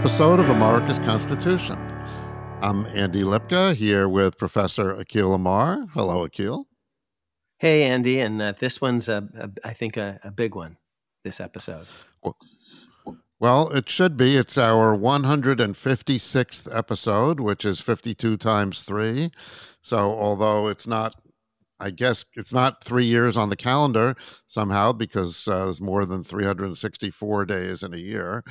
episode of America's Constitution. I'm Andy Lipka here with Professor Akhil Amar. Hello, Akhil. Hey, Andy, and uh, this one's a, a, I think a, a big one. This episode. Well, well, it should be. It's our 156th episode, which is 52 times three. So, although it's not I guess it's not three years on the calendar somehow because uh, there's more than 364 days in a year.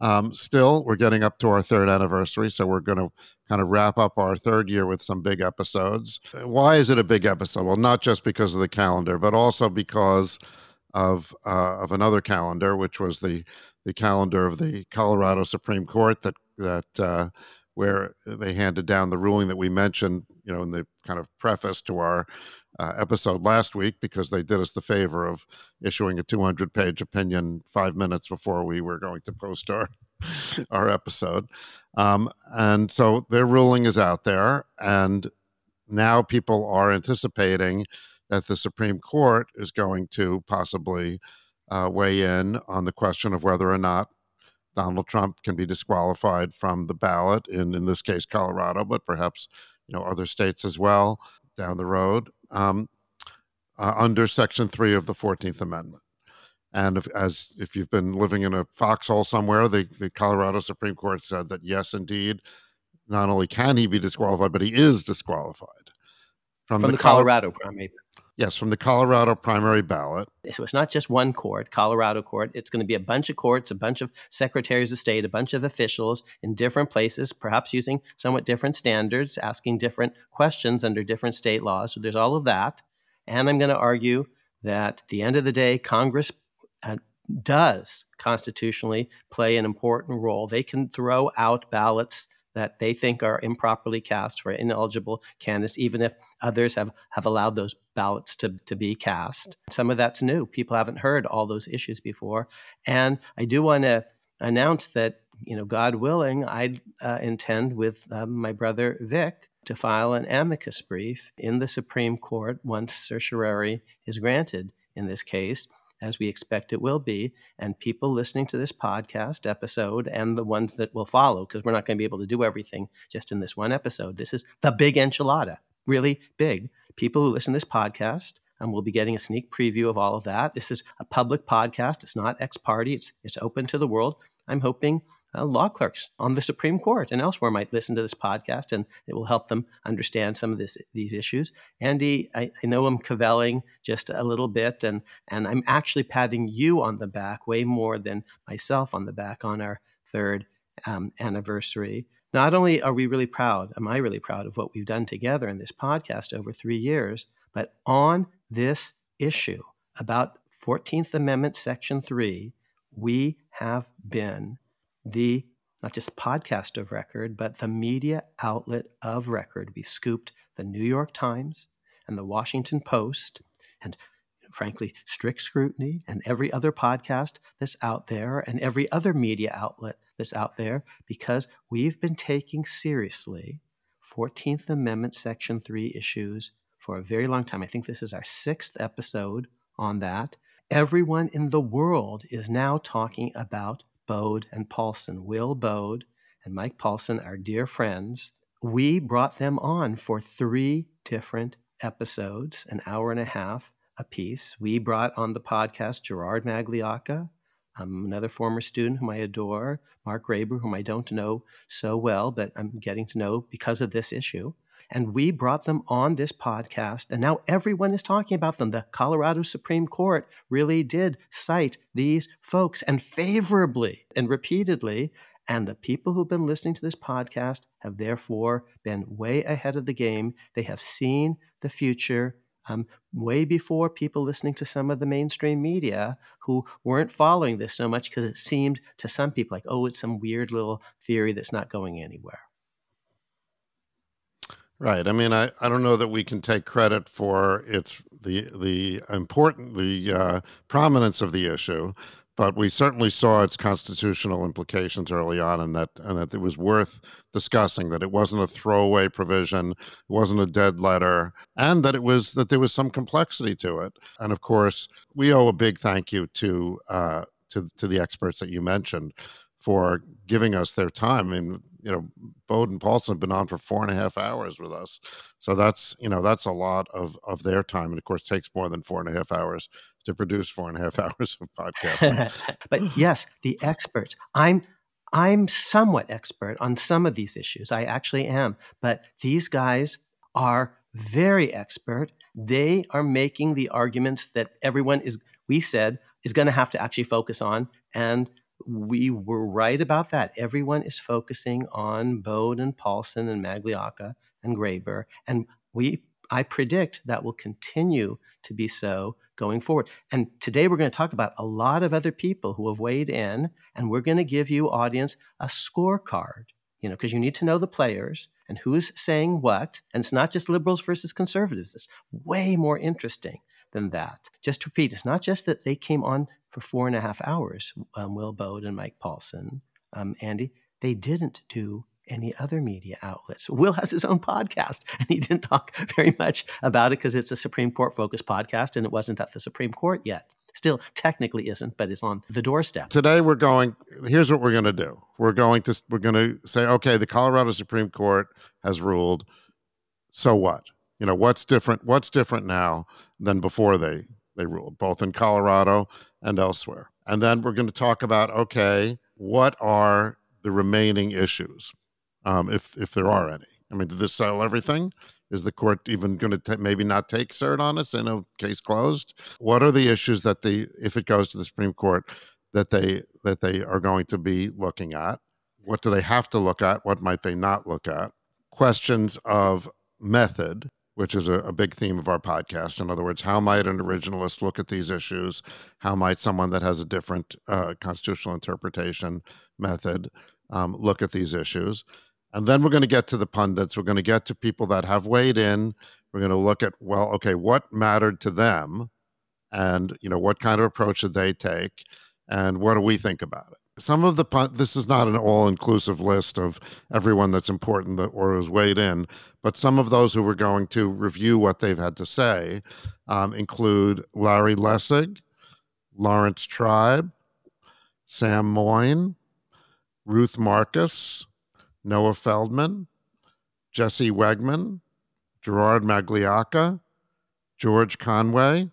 Um, still, we're getting up to our third anniversary, so we're going to kind of wrap up our third year with some big episodes. Why is it a big episode? Well, not just because of the calendar, but also because of uh, of another calendar, which was the the calendar of the Colorado Supreme Court that that uh, where they handed down the ruling that we mentioned, you know, in the kind of preface to our uh, episode last week because they did us the favor of issuing a 200 page opinion five minutes before we were going to post our our episode. Um, and so their ruling is out there and now people are anticipating that the supreme court is going to possibly uh, weigh in on the question of whether or not donald trump can be disqualified from the ballot in in this case colorado but perhaps you know other states as well down the road um, uh, under Section 3 of the 14th Amendment. And if, as if you've been living in a foxhole somewhere, the, the Colorado Supreme Court said that yes, indeed, not only can he be disqualified, but he is disqualified from, from the, the Colorado primary. Yes, from the Colorado primary ballot. So it's not just one court, Colorado court. It's going to be a bunch of courts, a bunch of secretaries of state, a bunch of officials in different places, perhaps using somewhat different standards, asking different questions under different state laws. So there's all of that. And I'm going to argue that at the end of the day, Congress uh, does constitutionally play an important role. They can throw out ballots that they think are improperly cast for ineligible candidates, even if others have, have allowed those ballots to, to be cast. Some of that's new. People haven't heard all those issues before. And I do want to announce that, you know, God willing, I uh, intend with uh, my brother Vic to file an amicus brief in the Supreme Court once certiorari is granted in this case as we expect it will be, and people listening to this podcast episode and the ones that will follow, because we're not going to be able to do everything just in this one episode. This is the big enchilada, really big. People who listen to this podcast and we'll be getting a sneak preview of all of that. This is a public podcast. It's not ex parte. It's it's open to the world. I'm hoping uh, law clerks on the Supreme Court and elsewhere might listen to this podcast, and it will help them understand some of this, these issues. Andy, I, I, know I'm cavelling just a little bit, and and I'm actually patting you on the back way more than myself on the back on our third um, anniversary. Not only are we really proud, am I really proud of what we've done together in this podcast over three years, but on this issue about 14th Amendment, Section 3, we have been the not just podcast of record, but the media outlet of record. We've scooped the New York Times and the Washington Post and frankly, strict scrutiny and every other podcast that's out there and every other media outlet that's out there because we've been taking seriously 14th Amendment Section 3 issues for a very long time. I think this is our sixth episode on that. Everyone in the world is now talking about Baude and Paulsen, Will Baude and Mike Paulsen, our dear friends. We brought them on for three different episodes, an hour and a half a piece. We brought on the podcast Gerard Magliocca, um, another former student whom I adore, Mark Graber, whom I don't know so well, but I'm getting to know because of this issue. And we brought them on this podcast, and now everyone is talking about them. The Colorado Supreme Court really did cite these folks and favorably and repeatedly. And the people who've been listening to this podcast have therefore been way ahead of the game. They have seen the future um, way before people listening to some of the mainstream media who weren't following this so much because it seemed to some people like, oh, it's some weird little theory that's not going anywhere. Right. I mean, I, I don't know that we can take credit for its the the important the uh, prominence of the issue, but we certainly saw its constitutional implications early on, and that and that it was worth discussing. That it wasn't a throwaway provision, it wasn't a dead letter, and that it was that there was some complexity to it. And of course, we owe a big thank you to uh, to to the experts that you mentioned for giving us their time. I mean, you know, Baude and Paulsen have been on for four and a half hours with us. So that's, you know, that's a lot of, of their time. And of course, takes more than four and a half hours to produce four and a half hours of podcasting. but yes, the experts. I'm I'm somewhat expert on some of these issues. I actually am. But these guys are very expert. They are making the arguments that everyone is, we said, is going to have to actually focus on. And we were right about that. Everyone is focusing on Baude and Paulsen and Magliocca and Graber. And we I predict that will continue to be so going forward. And today we're going to talk about a lot of other people who have weighed in, and we're going to give you, audience, a scorecard, you know, because you need to know the players and who's saying what. And it's not just liberals versus conservatives, it's way more interesting than that. Just to repeat, it's not just that they came on for four and a half hours, um, Will Baude and Mike Paulsen, um, Andy, they didn't do any other media outlets. Will has his own podcast, and he didn't talk very much about it because it's a Supreme Court focused podcast and it wasn't at the Supreme Court yet. Still, technically isn't, but it's on the doorstep. Today, we're going. Here's what we're going to do. We're going to we're going to say, okay, the Colorado Supreme Court has ruled. So what? You know, what's different? What's different now than before they they ruled, both in Colorado and elsewhere? And then we're going to talk about, okay, what are the remaining issues? um, if if there are any. I mean, did this settle everything? Is the court even going to maybe not take cert on it? Say no, case closed. What are the issues that they, if it goes to the Supreme Court, that they that they are going to be looking at? What do they have to look at? What might they not look at? Questions of method, which is a, a, big theme of our podcast. In other words, how might an originalist look at these issues? How might someone that has a different uh, constitutional interpretation method um, look at these issues? And then we're going to get to the pundits. We're going to get to people that have weighed in. We're going to look at, well, okay, what mattered to them? And, you know, what kind of approach did they take? And what do we think about it? Some of the, this is not an all inclusive list of everyone that's important that, or has weighed in, but some of those who we're going to review what they've had to say um, include Larry Lessig, Laurence Tribe, Sam Moyn, Ruth Marcus, Noah Feldman, Jesse Wegman, Gerard Magliocca, George Conway,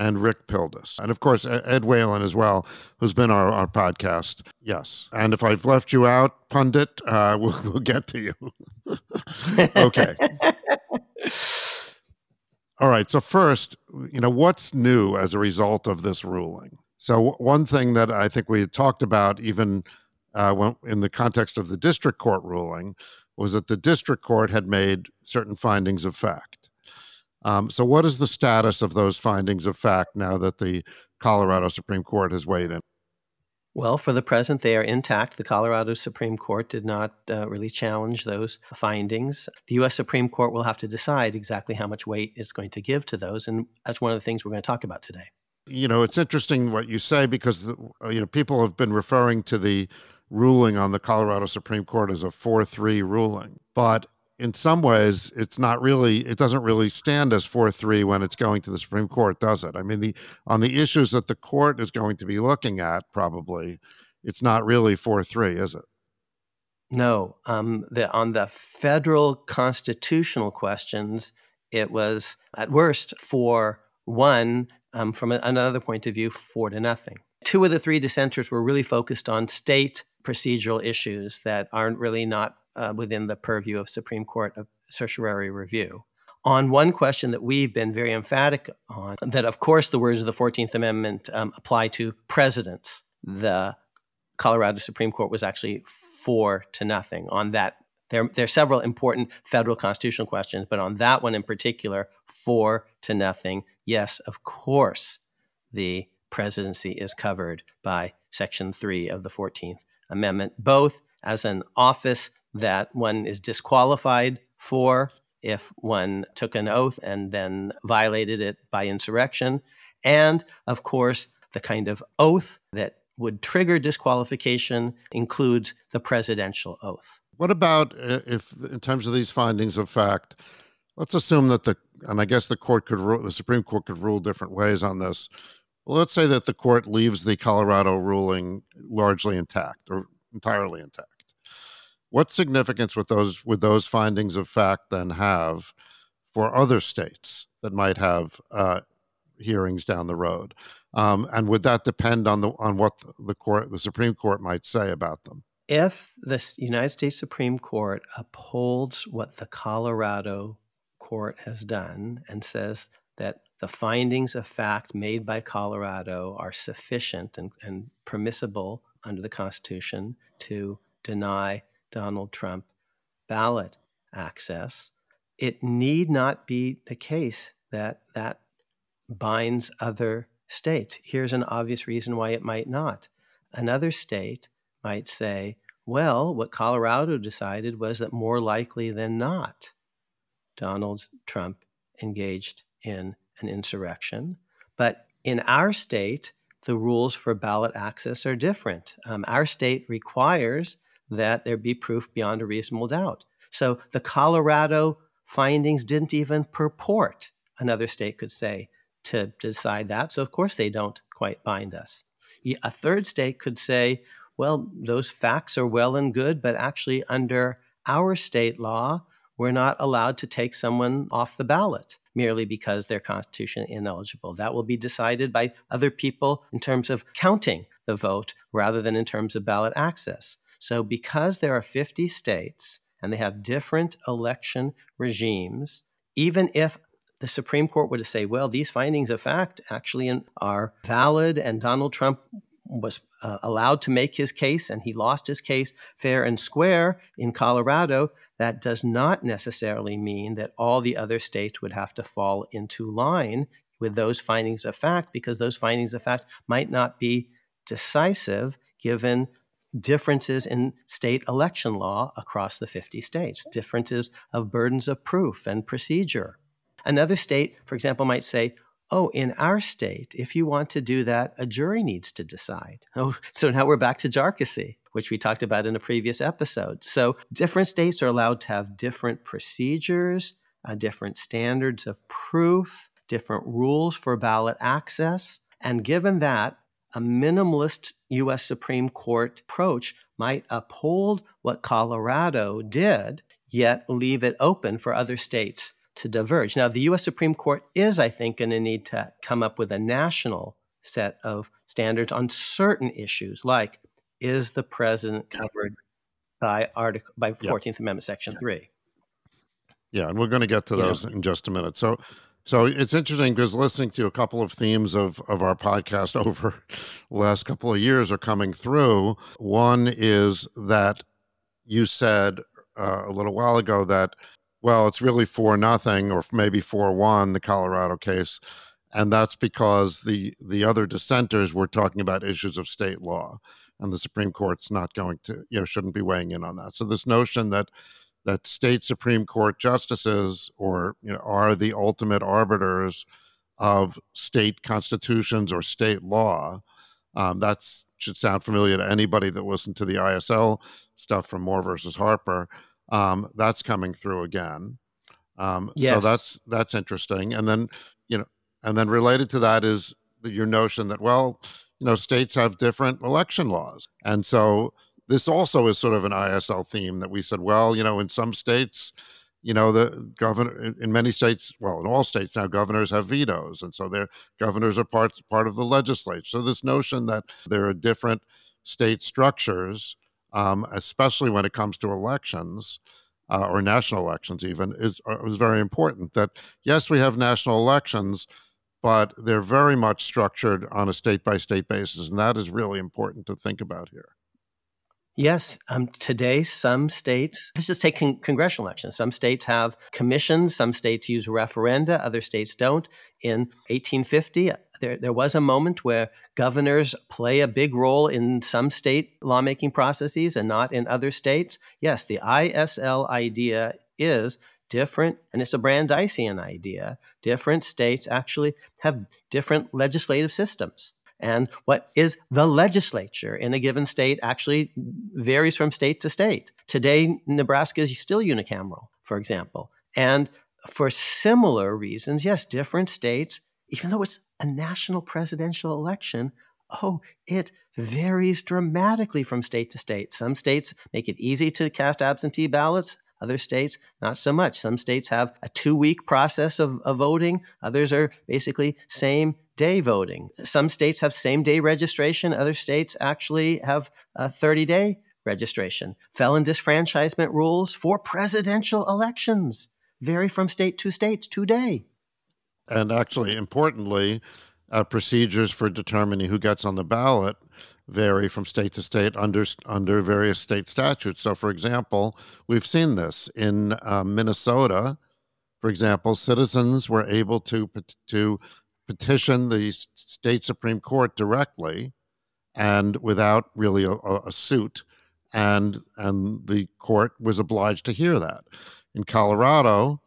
and Rick Pildes. And of course, Ed Whelan as well, who's been our, our podcast. Yes. And if I've left you out, pundit, uh, we'll, we'll get to you. okay. All right. So, first, you know, what's new as a result of this ruling? So, one thing that I think we had talked about even uh, when, in the context of the district court ruling was that the district court had made certain findings of fact. Um, so, what is the status of those findings of fact now that the Colorado Supreme Court has weighed in? Well, for the present, they are intact. The Colorado Supreme Court did not uh, really challenge those findings. The U.S. Supreme Court will have to decide exactly how much weight it's going to give to those, and that's one of the things we're going to talk about today. You know, it's interesting what you say because you know people have been referring to the ruling on the Colorado Supreme Court as a 4 3 ruling. But in some ways, it's not really, it doesn't really stand as 4 3 when it's going to the Supreme Court, does it? I mean, the on the issues that the court is going to be looking at, probably, it's not really 4 3, is it? No. Um, the, on the federal constitutional questions, it was at worst 4 1. Um, from another point of view, four to nothing. Two of the three dissenters were really focused on state procedural issues that aren't really not uh, within the purview of Supreme Court of certiorari review. On one question that we've been very emphatic on, that of course the words of the 14th Amendment um, apply to presidents, the Colorado Supreme Court was actually four to nothing on that. There, there are several important federal constitutional questions, but on that one in particular, four to nothing. Yes, of course, the presidency is covered by Section 3 of the 14th Amendment, both as an office that one is disqualified for if one took an oath and then violated it by insurrection, and of course, the kind of oath that would trigger disqualification includes the presidential oath. What about uh, if, in terms of these findings of fact, let's assume that the, and I guess the court could rule, the Supreme Court could rule different ways on this, Well, let's say that the court leaves the Colorado ruling largely intact or entirely intact. What significance would those would those findings of fact then have for other states that might have uh, hearings down the road? Um, and would that depend on the on what the court, the Supreme Court, might say about them? If the United States Supreme Court upholds what the Colorado court has done and says that the findings of fact made by Colorado are sufficient and, and permissible under the Constitution to deny Donald Trump ballot access, it need not be the case that that binds other states. Here's an obvious reason why it might not. Another state might say, well, what Colorado decided was that more likely than not, Donald Trump engaged in an insurrection. But in our state, the rules for ballot access are different. Um, our state requires that there be proof beyond a reasonable doubt. So the Colorado findings didn't even purport, another state could say, to decide that. So, of course, they don't quite bind us. A third state could say, well, those facts are well and good, but actually, under our state law, we're not allowed to take someone off the ballot merely because they're constitutionally ineligible. That will be decided by other people in terms of counting the vote rather than in terms of ballot access. So, because there are 50 states and they have different election regimes, even if the Supreme Court were to say, well, these findings of fact actually are valid and Donald Trump was uh, allowed to make his case and he lost his case fair and square in Colorado, that does not necessarily mean that all the other states would have to fall into line with those findings of fact because those findings of fact might not be decisive given differences in state election law across the 50 states, differences of burdens of proof and procedure. Another state, for example, might say, oh, in our state, if you want to do that, a jury needs to decide. Oh, so now we're back to Jarkesy, which we talked about in a previous episode. So different states are allowed to have different procedures, uh, different standards of proof, different rules for ballot access. And given that, a minimalist U.S. Supreme Court approach might uphold what Colorado did, yet leave it open for other states to diverge. Now, the US Supreme Court is, I think, going to need to come up with a national set of standards on certain issues, like is the president covered by article by 14th yep. Amendment, Section 3? Yeah, and we're going to get to those in just a minute. So so it's interesting because listening to a couple of themes of, of our podcast over the last couple of years are coming through. One is that you said uh, a little while ago that well, it's really for nothing or maybe for one the Colorado case, and that's because the the other dissenters were talking about issues of state law, and the Supreme Court's not going to you know shouldn't be weighing in on that. So this notion that that state Supreme Court justices or you know are the ultimate arbiters of state constitutions or state law. Um, that should sound familiar to anybody that listened to the ISL stuff from Moore versus Harper um, that's coming through again. Um, yes. So that's that's interesting. And then you know, and then related to that is the, your notion that well, you know, states have different election laws, and so this also is sort of an ISL theme that we said, well, you know, in some states, you know, the governor in many states, well, in all states now, governors have vetoes, and so their governors are part part of the legislature. So this notion that there are different state structures um, especially when it comes to elections uh, or national elections, even, is, uh, is very important. That yes, we have national elections, but they're very much structured on a state by state basis. And that is really important to think about here. Yes, um, today some states, let's just say con- congressional elections, some states have commissions, some states use referenda, other states don't. In 1850, there, there was a moment where governors play a big role in some state lawmaking processes and not in other states. Yes, the ISL idea is different, and it's a Brandeisian idea. Different states actually have different legislative systems. And what is the legislature in a given state actually varies from state to state. Today, Nebraska is still unicameral, for example. And for similar reasons, yes, different states even though it's a national presidential election, oh, it varies dramatically from state to state. Some states make it easy to cast absentee ballots. Other states, not so much. Some states have a two week process of, of voting. Others are basically same day voting. Some states have same day registration. Other states actually have a 30 day registration. Felon disfranchisement rules for presidential elections vary from state to state today. And actually, importantly, uh, procedures for determining who gets on the ballot vary from state to state under under various state statutes. So, for example, we've seen this in uh, Minnesota. For example, citizens were able to to petition the state supreme court directly, and without really a, a suit, and and the court was obliged to hear that. In Colorado,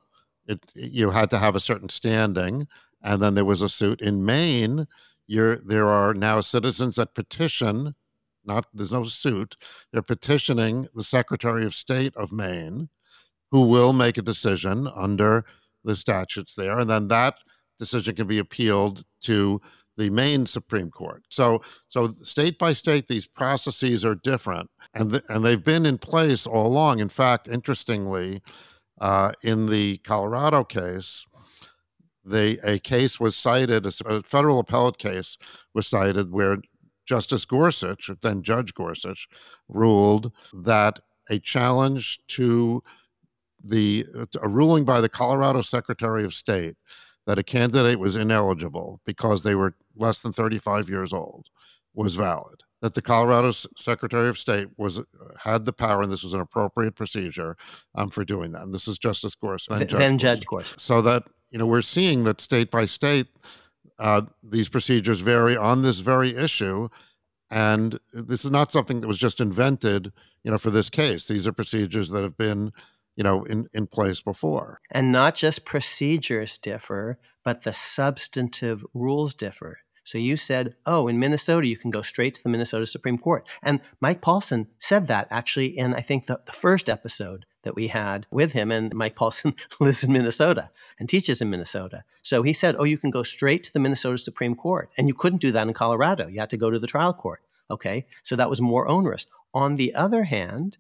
it you had to have a certain standing, and then there was a suit in Maine you're, there are now citizens that petition, not there's no suit, they're petitioning the Secretary of State of Maine, who will make a decision under the statutes there, and then that decision can be appealed to the Maine Supreme Court. So, so state by state, these processes are different, and th- and they've been in place all along. In fact, interestingly, uh, in the Colorado case, they a case was cited, a federal appellate case was cited where Justice Gorsuch, then Judge Gorsuch, ruled that a challenge to the a ruling by the Colorado Secretary of State that a candidate was ineligible because they were less than 35 years old was valid. That the Colorado Secretary of State was had the power, and this was an appropriate procedure um, for doing that. And this is Justice Gorsuch, then, Judge, then Judge Gorsuch. So that you know, we're seeing that state by state, uh, these procedures vary on this very issue. And this is not something that was just invented, you know, for this case. These are procedures that have been, you know, in, in place before. And not just procedures differ, but the substantive rules differ. So you said, oh, in Minnesota, you can go straight to the Minnesota Supreme Court. And Mike paulsen said that actually in, I think, the, the first episode that we had with him. And Mike paulsen lives in Minnesota and teaches in Minnesota. So he said, oh, you can go straight to the Minnesota Supreme Court. And you couldn't do that in Colorado. You had to go to the trial court. Okay. So that was more onerous. On the other hand,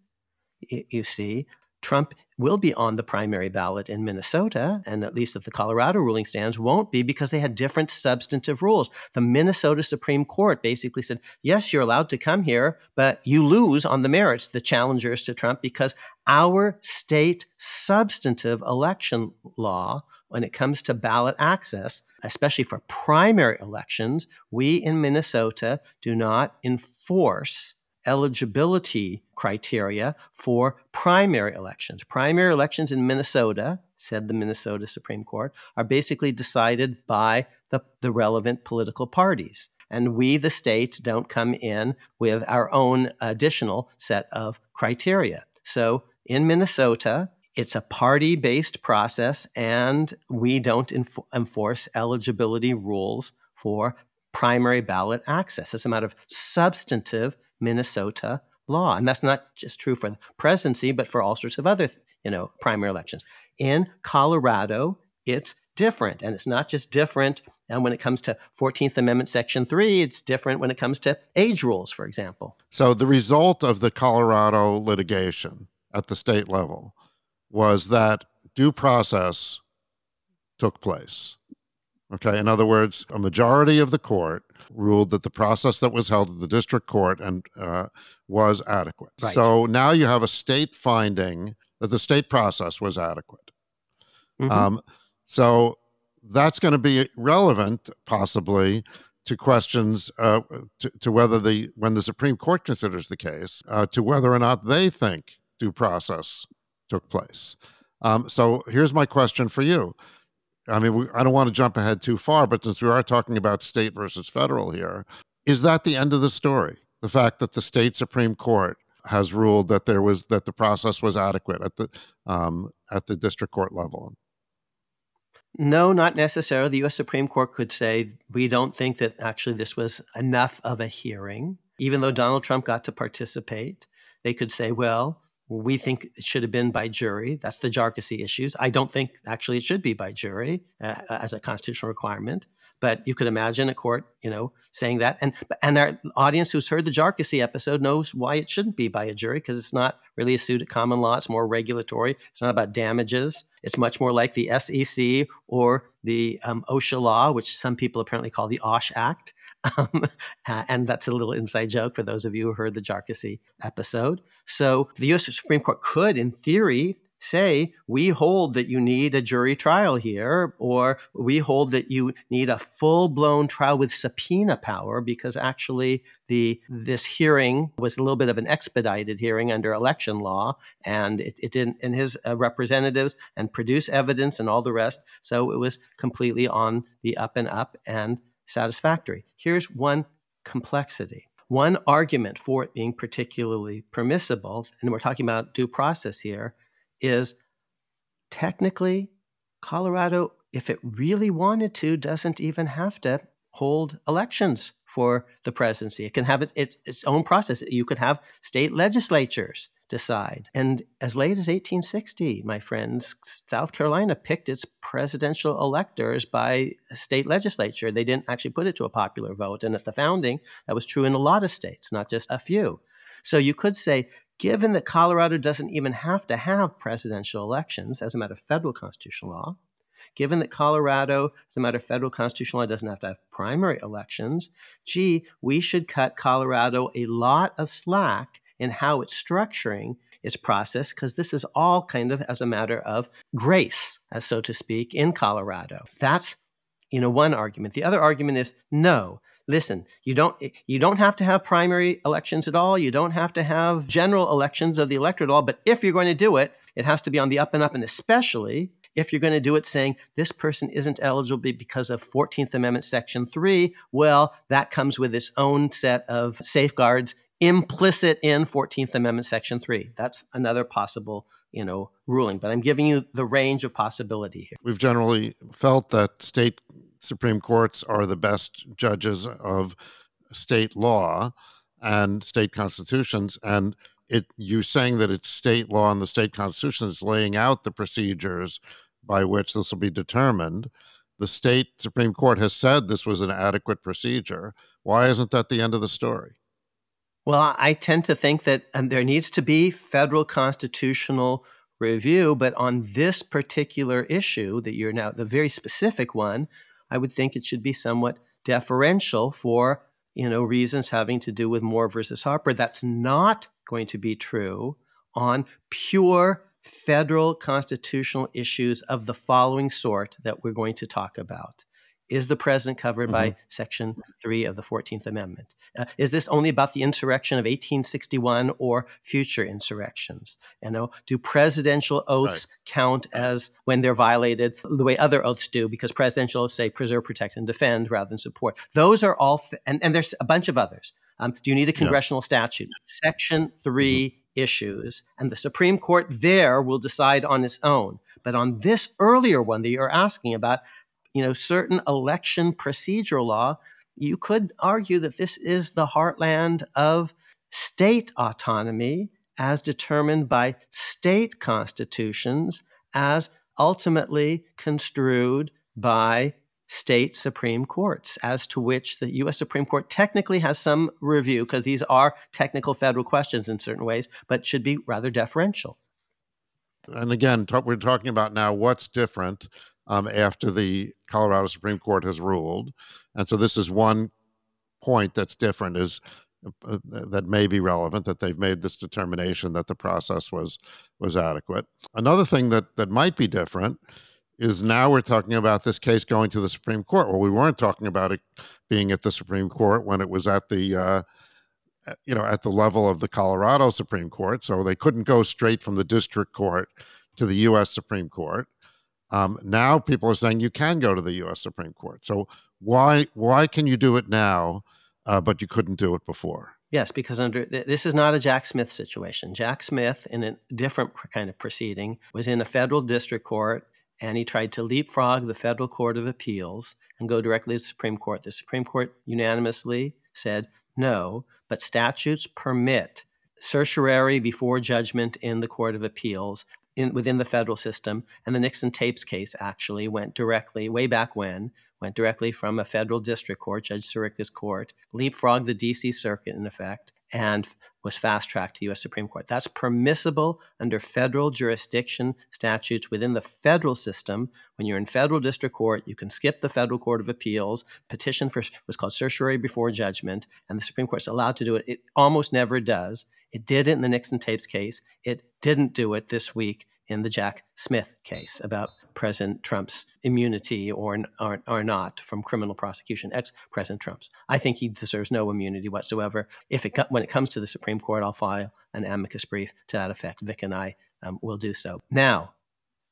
you see, Trump will be on the primary ballot in Minnesota, and at least if the Colorado ruling stands, won't be because they had different substantive rules. The Minnesota Supreme Court basically said, yes, you're allowed to come here, but you lose on the merits, the challengers to Trump, because our state substantive election law, when it comes to ballot access, especially for primary elections, we in Minnesota do not enforce eligibility criteria for primary elections. Primary elections in Minnesota, said the Minnesota Supreme Court, are basically decided by the, the relevant political parties. And we, the states, don't come in with our own additional set of criteria. So in Minnesota, it's a party based process, and we don't enf- enforce eligibility rules for primary ballot access. It's a matter of substantive Minnesota law. And that's not just true for the presidency, but for all sorts of other, you know, primary elections. In Colorado, it's different. And it's not just different and when it comes to 14th Amendment Section 3, it's different when it comes to age rules, for example. So the result of the Colorado litigation at the state level was that due process took place. Okay, in other words, a majority of the court ruled that the process that was held at the district court and uh, was adequate. Right. So now you have a state finding that the state process was adequate. Mm-hmm. Um, so that's going to be relevant, possibly, to questions uh, to, to, whether the when the Supreme Court considers the case uh, to whether or not they think due process took place. Um, so here's my question for you: I mean, we, I don't want to jump ahead too far, but since we are talking about state versus federal here, is that the end of the story? The fact that the state Supreme Court has ruled that there was that the process was adequate at the um, at the district court level. No, not necessarily. The U.S. Supreme Court could say we don't think that actually this was enough of a hearing, even though Donald Trump got to participate. They could say, well, we think it should have been by jury. That's the Jarkesy issues. I don't think actually it should be by jury uh, as a constitutional requirement. But you could imagine a court, you know, saying that, and and our audience who's heard the Jarkesy episode knows why it shouldn't be by a jury because it's not really a suit at common law. It's more regulatory. It's not about damages. It's much more like the SEC or the um, OSHA law, which some people apparently call the OSH Act. Um, and that's a little inside joke for those of you who heard the Jarkesy episode. So the U.S. Supreme Court could, in theory, say, we hold that you need a jury trial here, or we hold that you need a full blown trial with subpoena power because actually the this hearing was a little bit of an expedited hearing under election law, and it, it didn't, and his uh, representatives and produce evidence and all the rest. So it was completely on the up and up and satisfactory. Here's one complexity. One argument for it being particularly permissible, and we're talking about due process here, is technically Colorado, if it really wanted to, doesn't even have to hold elections for the presidency. It can have its, its own process. You could have state legislatures decide. And as late as 1860, my friends, South Carolina picked its presidential electors by state legislature. They didn't actually put it to a popular vote. And at the founding, that was true in a lot of states, not just a few. So you could say given that Colorado doesn't even have to have presidential elections as a matter of federal constitutional law, given that Colorado, as a matter of federal constitutional law, doesn't have to have primary elections, gee, we should cut Colorado a lot of slack in how it's structuring its process because this is all kind of as a matter of grace, as so to speak, in Colorado. That's you know one argument. The other argument is no, listen, you don't eh, you don't have to have primary elections at all. You don't have to have general elections of the electorate at all. But if you're going to do it, it has to be on the up and up, and especially if you're going to do it saying this person isn't eligible because of 14th Amendment Section 3, well, that comes with its own set of safeguards implicit in 14th Amendment Section 3. That's another possible you know ruling but i'm giving you the range of possibility here we've generally felt that state Supreme Courts are the best judges of state law and state constitutions. And it you saying that it's state law and the state constitution is laying out the procedures by which this will be determined. The state Supreme Court has said this was an adequate procedure. Why isn't that the end of the story? Well, I tend to think that um, there needs to be federal constitutional review, but on this particular issue that you're now, the very specific one, I would think it should be somewhat deferential for you know reasons having to do with Moore versus Harper. That's not going to be true on pure federal constitutional issues of the following sort that we're going to talk about. Is the president covered mm-hmm. by Section 3 of the 14th Amendment? Uh, is this only about the insurrection of 1861 or future insurrections? You know, do presidential oaths right. count as when they're violated the way other oaths do? Because presidential oaths say preserve, protect, and defend rather than support. Those are all, f- and, and there's a bunch of others. Um, do you need a congressional yeah. statute? Section 3 mm-hmm. issues, and the Supreme Court there will decide on its own. But on this earlier one that you're asking about, you know, certain election procedural law, you could argue that this is the heartland of state autonomy as determined by state constitutions, as ultimately construed by state Supreme Courts, as to which the U.S. Supreme Court technically has some review, because these are technical federal questions in certain ways, but should be rather deferential. And again, we're talking about now what's different um, after the Colorado Supreme Court has ruled. And so this is one point that's different is uh, that may be relevant that they've made this determination that the process was was adequate. Another thing that that might be different is now we're talking about this case going to the Supreme Court. Well, we weren't talking about it being at the Supreme Court when it was at the uh, you know at the level of the Colorado Supreme Court, so they couldn't go straight from the district court to the U.S. Supreme Court. Um, now people are saying you can go to the U.S. Supreme Court. So why why can you do it now, uh, but you couldn't do it before? Yes, because under this is not a Jack Smith situation. Jack Smith, in a different kind of proceeding, was in a federal district court, and he tried to leapfrog the federal court of appeals and go directly to the Supreme Court. The Supreme Court unanimously said no, but statutes permit certiorari before judgment in the Court of Appeals in, within the federal system. And the Nixon tapes case actually went directly, way back when, went directly from a federal district court, Judge Sirica's court, leapfrogged the DC Circuit in effect, and was fast tracked to U.S. Supreme Court. That's permissible under federal jurisdiction statutes within the federal system. When you're in federal district court, you can skip the federal court of appeals, petition for what's called certiorari before judgment, and the Supreme Court's allowed to do it. It almost never does. It did it in the Nixon tapes case. It didn't do it this week in the Jack Smith case about President Trump's immunity or, or, or not from criminal prosecution, ex President Trump's. I think he deserves no immunity whatsoever. If it when it comes to the Supreme Court, I'll file an amicus brief to that effect. Vic and I um, will do so. Now,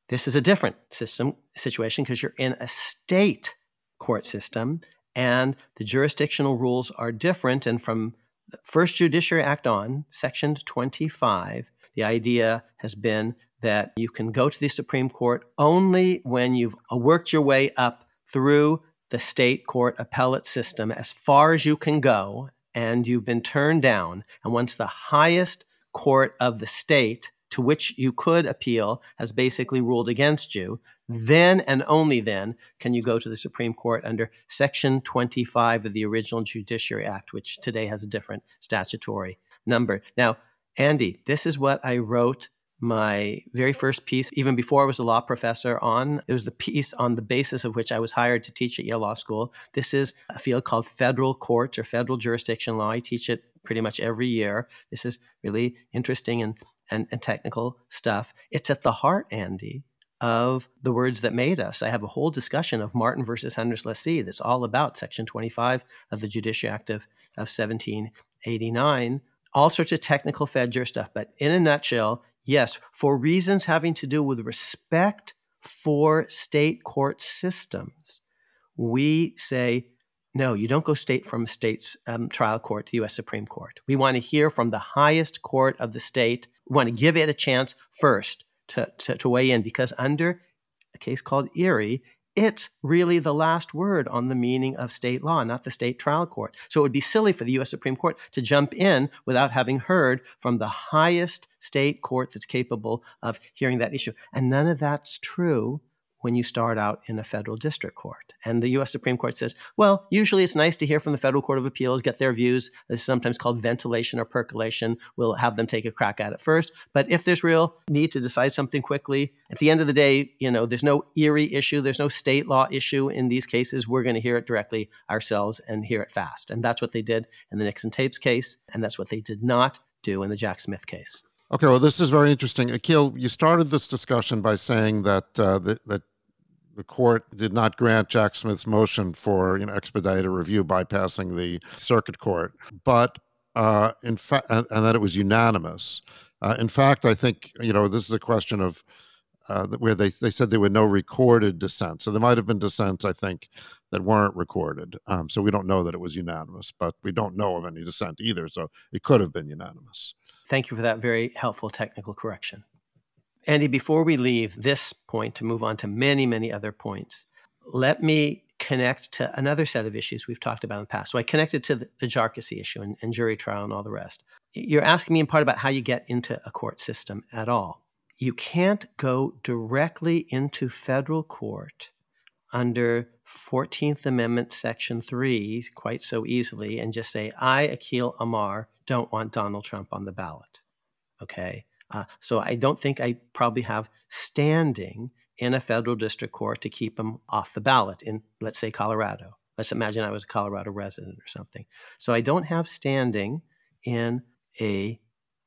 this is a different system situation because you're in a state court system and the jurisdictional rules are different. And from the First Judiciary Act on, Section 25, the idea has been that you can go to the Supreme Court only when you've uh, worked your way up through the state court appellate system as far as you can go and you've been turned down. And once the highest court of the state to which you could appeal has basically ruled against you, then and only then can you go to the Supreme Court under Section 25 of the original Judiciary Act, which today has a different statutory number. Now, Andy, this is what I wrote my very first piece, even before I was a law professor, on. It was the piece on the basis of which I was hired to teach at Yale Law School. This is a field called federal courts or federal jurisdiction law. I teach it pretty much every year. This is really interesting and, and, and technical stuff. It's at the heart, Andy, of the words that made us. I have a whole discussion of Martin versus Hunter's Lessee that's all about Section 25 of the Judiciary Act of, of 1789 all sorts of technical Fed Fedger stuff. But in a nutshell, yes, for reasons having to do with respect for state court systems, we say, no, you don't go state from state's um, trial court to the U.S. Supreme Court. We want to hear from the highest court of the state. We want to give it a chance first to, to, to weigh in because under a case called Erie, it's really the last word on the meaning of state law, not the state trial court. So it would be silly for the U.S. Supreme Court to jump in without having heard from the highest state court that's capable of hearing that issue. And none of that's true when you start out in a federal district court. And the US Supreme Court says, well, usually it's nice to hear from the Federal Court of Appeals, get their views. This is sometimes called ventilation or percolation. We'll have them take a crack at it first. But if there's real need to decide something quickly, at the end of the day, you know, there's no Erie issue, there's no state law issue in these cases. We're going to hear it directly ourselves and hear it fast. And that's what they did in the Nixon tapes case. And that's what they did not do in the Jack Smith case. Okay, well, this is very interesting. Akhil, you started this discussion by saying that uh, that, that the court did not grant Jack Smith's motion for you know expedited review bypassing the circuit court, but uh, in fact, and, and, that it was unanimous. Uh, in fact, I think you know this is a question of uh, where they they said there were no recorded dissents, so there might have been dissents I think that weren't recorded. Um, so we don't know that it was unanimous, but we don't know of any dissent either. So it could have been unanimous. Thank you for that very helpful technical correction. Andy, before we leave this point to move on to many, many other points, let me connect to another set of issues we've talked about in the past. So I connected to the, the issue and, and jury trial and all the rest. You're asking me in part about how you get into a court system at all. You can't go directly into federal court under 14th Amendment, Section 3, quite so easily, and just say, I, Akhil Amar, don't want Donald Trump on the ballot. Okay. Uh, so I don't think I probably have standing in a federal district court to keep him off the ballot in, let's say, Colorado. Let's imagine I was a Colorado resident or something. So I don't have standing in a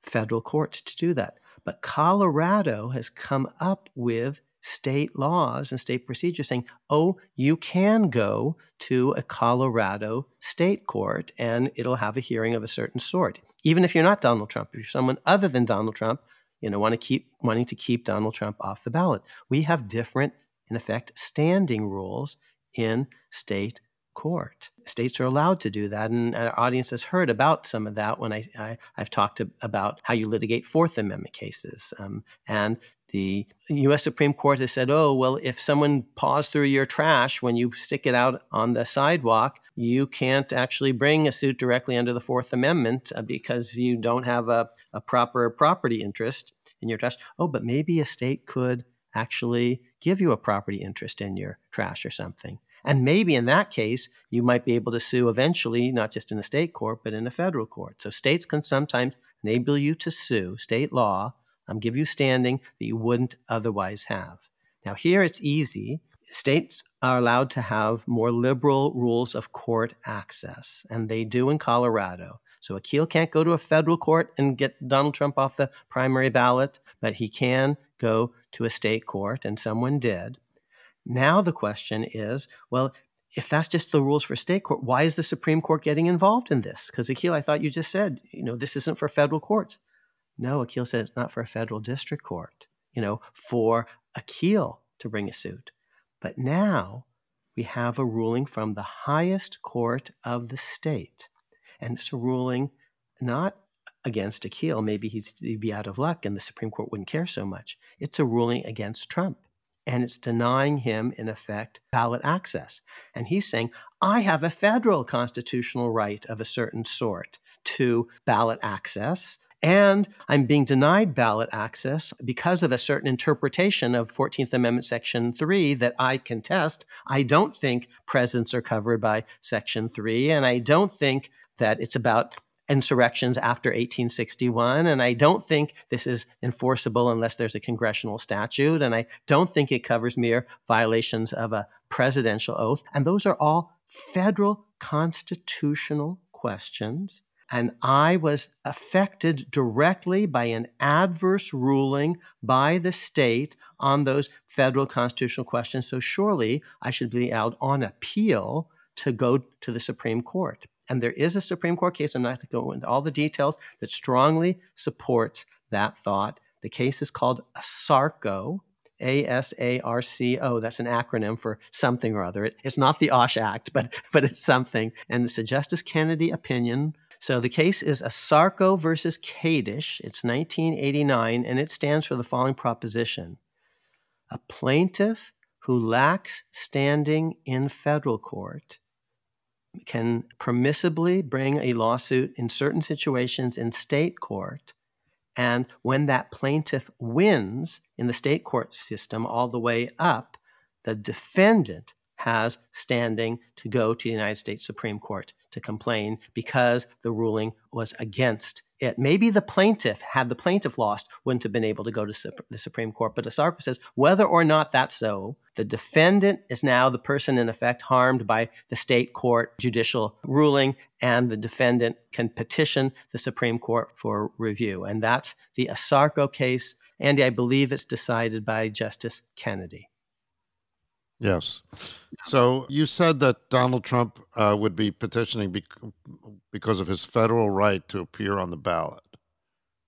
federal court to do that. But Colorado has come up with state laws and state procedures saying, oh, you can go to a Colorado state court and it'll have a hearing of a certain sort. Even if you're not Donald Trump, if you're someone other than Donald Trump, you know, want to keep wanting to keep Donald Trump off the ballot. We have different, in effect, standing rules in state court. States are allowed to do that, and our audience has heard about some of that when I, I have talked to, about how you litigate Fourth Amendment cases. Um, and the U.S. Supreme Court has said, oh, well, if someone paws through your trash when you stick it out on the sidewalk, you can't actually bring a suit directly under the Fourth Amendment uh, because you don't have a, a proper property interest in your trash. Oh, but maybe a state could actually give you a property interest in your trash or something. And maybe in that case, you might be able to sue eventually, not just in a state court, but in a federal court. So states can sometimes enable you to sue, state law, um, give you standing that you wouldn't otherwise have. Now, here it's easy. States are allowed to have more liberal rules of court access, and they do in Colorado. So Akhil can't go to a federal court and get Donald Trump off the primary ballot, but he can go to a state court, and someone did. Now the question is well, if that's just the rules for state court, why is the Supreme Court getting involved in this? Because Akhil, I thought you just said, you know, this isn't for federal courts. No, Akhil said it's not for a federal district court, you know, for Akhil to bring a suit. But now we have a ruling from the highest court of the state. And it's a ruling not against Akhil. Maybe he'd be out of luck and the Supreme Court wouldn't care so much. It's a ruling against Trump and it's denying him, in effect, ballot access. And he's saying, I have a federal constitutional right of a certain sort to ballot access. And I'm being denied ballot access because of a certain interpretation of 14th Amendment, Section 3 that I contest. I don't think presidents are covered by Section 3, and I don't think that it's about insurrections after 1861. And I don't think this is enforceable unless there's a congressional statute. And I don't think it covers mere violations of a presidential oath. And those are all federal constitutional questions. And I was affected directly by an adverse ruling by the state on those federal constitutional questions. So surely I should be out on appeal to go to the Supreme Court. And there is a Supreme Court case, I'm not going to go into all the details, that strongly supports that thought. The case is called ASARCO, A S A R C O. That's an acronym for something or other. It, it's not the OSH Act, but, but it's something. And it's a Justice Kennedy opinion. So the case is ASARCO versus Kadish. It's 1989, and it stands for the following proposition A plaintiff who lacks standing in federal court can permissibly bring a lawsuit in certain situations in state court. And when that plaintiff wins in the state court system all the way up, the defendant has standing to go to the United States Supreme Court to complain because the ruling was against it. Maybe the plaintiff, had the plaintiff lost, wouldn't have been able to go to the Supreme Court. But ASARCO says whether or not that's so, the defendant is now the person in effect harmed by the state court judicial ruling, and the defendant can petition the Supreme Court for review. And that's the ASARCO case. Andy, I believe it's decided by Justice Kennedy. Yes. So you said that Donald Trump uh, would be petitioning bec- because of his federal right to appear on the ballot.